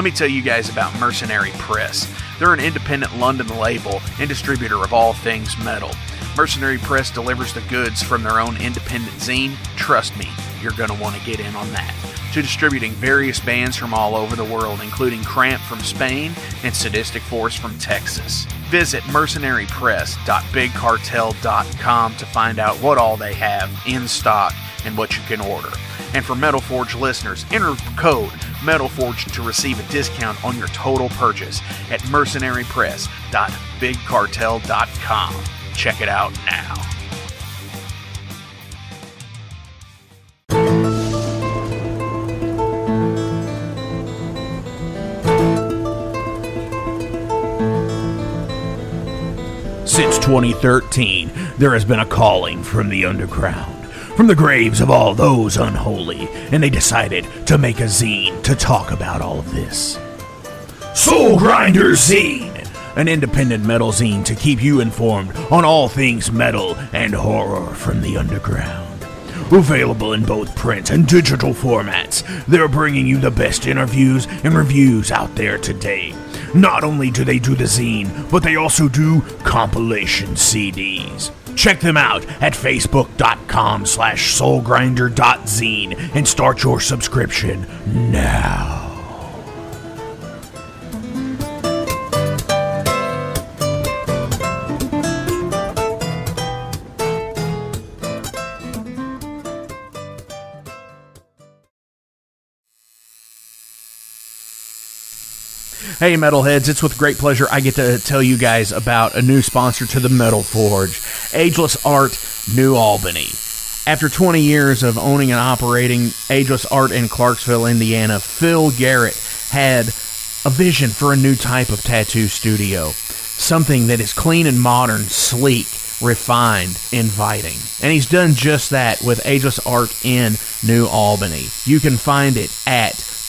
let me tell you guys about Mercenary Press. They're an independent London label and distributor of all things metal. Mercenary Press delivers the goods from their own independent zine. Trust me, you're going to want to get in on that. To distributing various bands from all over the world, including Cramp from Spain and Sadistic Force from Texas. Visit mercenarypress.bigcartel.com to find out what all they have in stock and what you can order. And for Metal Forge listeners, enter code MetalForge to receive a discount on your total purchase at mercenarypress.bigcartel.com. Check it out now. Since 2013, there has been a calling from the underground, from the graves of all those unholy, and they decided to make a zine to talk about all of this. Soul Grinder Zine, an independent metal zine to keep you informed on all things metal and horror from the underground. Available in both print and digital formats, they're bringing you the best interviews and reviews out there today. Not only do they do the zine, but they also do compilation CDs. Check them out at facebook.com slash soulgrinder.zine and start your subscription now. Hey, Metalheads, it's with great pleasure I get to tell you guys about a new sponsor to the Metal Forge Ageless Art New Albany. After 20 years of owning and operating Ageless Art in Clarksville, Indiana, Phil Garrett had a vision for a new type of tattoo studio. Something that is clean and modern, sleek, refined, inviting. And he's done just that with Ageless Art in New Albany. You can find it at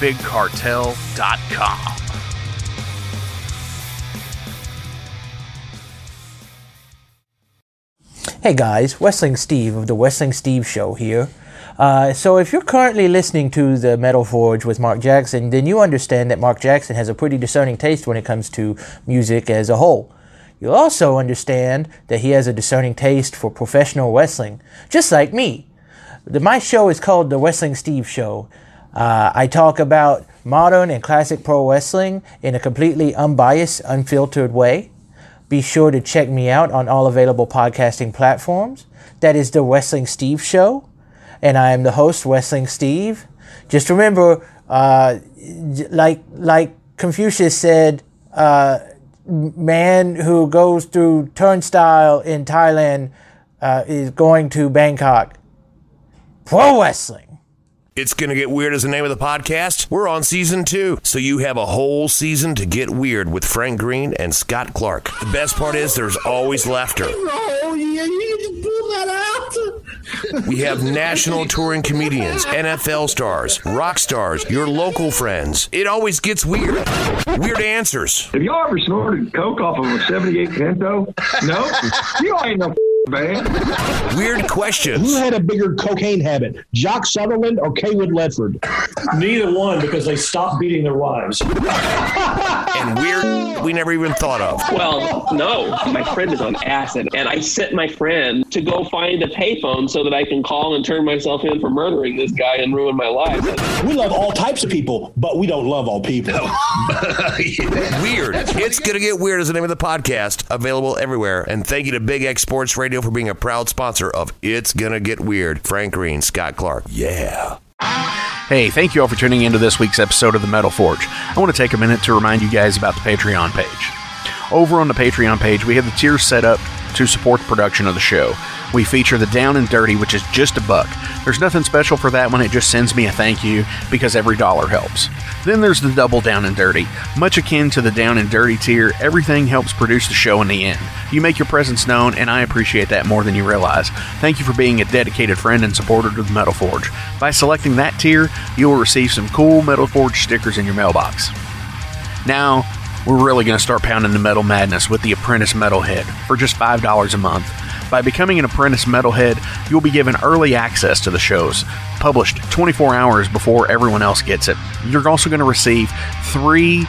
bigcartel.com. Hey guys, Wrestling Steve of the Wrestling Steve Show here. Uh, so, if you're currently listening to the Metal Forge with Mark Jackson, then you understand that Mark Jackson has a pretty discerning taste when it comes to music as a whole. You'll also understand that he has a discerning taste for professional wrestling, just like me. The, my show is called The Wrestling Steve Show. Uh, I talk about modern and classic pro wrestling in a completely unbiased, unfiltered way. Be sure to check me out on all available podcasting platforms. That is The Wrestling Steve Show. And I am the host, Wrestling Steve. Just remember, uh, like, like Confucius said, uh, man who goes through turnstile in Thailand uh, is going to Bangkok. Pro wrestling. It's going to get weird as the name of the podcast. We're on season two, so you have a whole season to get weird with Frank Green and Scott Clark. The best part is there's always laughter. Oh, yeah, you just pull that out. We have national touring comedians, NFL stars, rock stars, your local friends. It always gets weird. Weird answers. Have y'all ever snorted coke off of a 78 Pinto? No? you ain't no man. Weird questions. Who had a bigger cocaine habit, Jock Sutherland or Cawood Ledford? Neither one, because they stopped beating their wives. and weird we never even thought of. Well, no. My friend is on acid, and I sent my friend to go find a payphone so that I can call and turn myself in for murdering this guy and ruin my life. We love all types of people, but we don't love all people. weird. It's gonna get weird is the name of the podcast, available everywhere. And thank you to Big X Sports Radio for being a proud sponsor of It's Gonna Get Weird. Frank Green, Scott Clark. Yeah. Hey, thank you all for tuning into this week's episode of the Metal Forge. I want to take a minute to remind you guys about the Patreon page. Over on the Patreon page, we have the tiers set up to support the production of the show. We feature the Down and Dirty, which is just a buck. There's nothing special for that one, it just sends me a thank you because every dollar helps. Then there's the Double Down and Dirty. Much akin to the Down and Dirty tier, everything helps produce the show in the end. You make your presence known, and I appreciate that more than you realize. Thank you for being a dedicated friend and supporter to the Metal Forge. By selecting that tier, you will receive some cool Metal Forge stickers in your mailbox. Now, we're really going to start pounding the metal madness with the Apprentice Metalhead for just $5 a month. By becoming an Apprentice Metalhead, you'll be given early access to the shows, published 24 hours before everyone else gets it. You're also going to receive three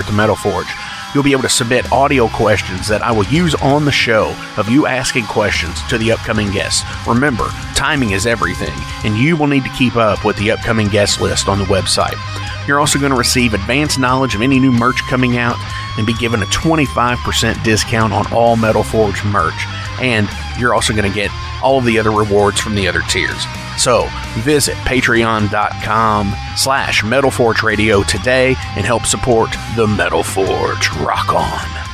here at the Metal Forge you'll be able to submit audio questions that I will use on the show of you asking questions to the upcoming guests. Remember, timing is everything, and you will need to keep up with the upcoming guest list on the website. You're also going to receive advanced knowledge of any new merch coming out and be given a 25% discount on all Metal Forge merch. And you're also going to get all of the other rewards from the other tiers. So visit patreon.com slash Metal Forge Radio today and help support the Metal Forge. Rock on.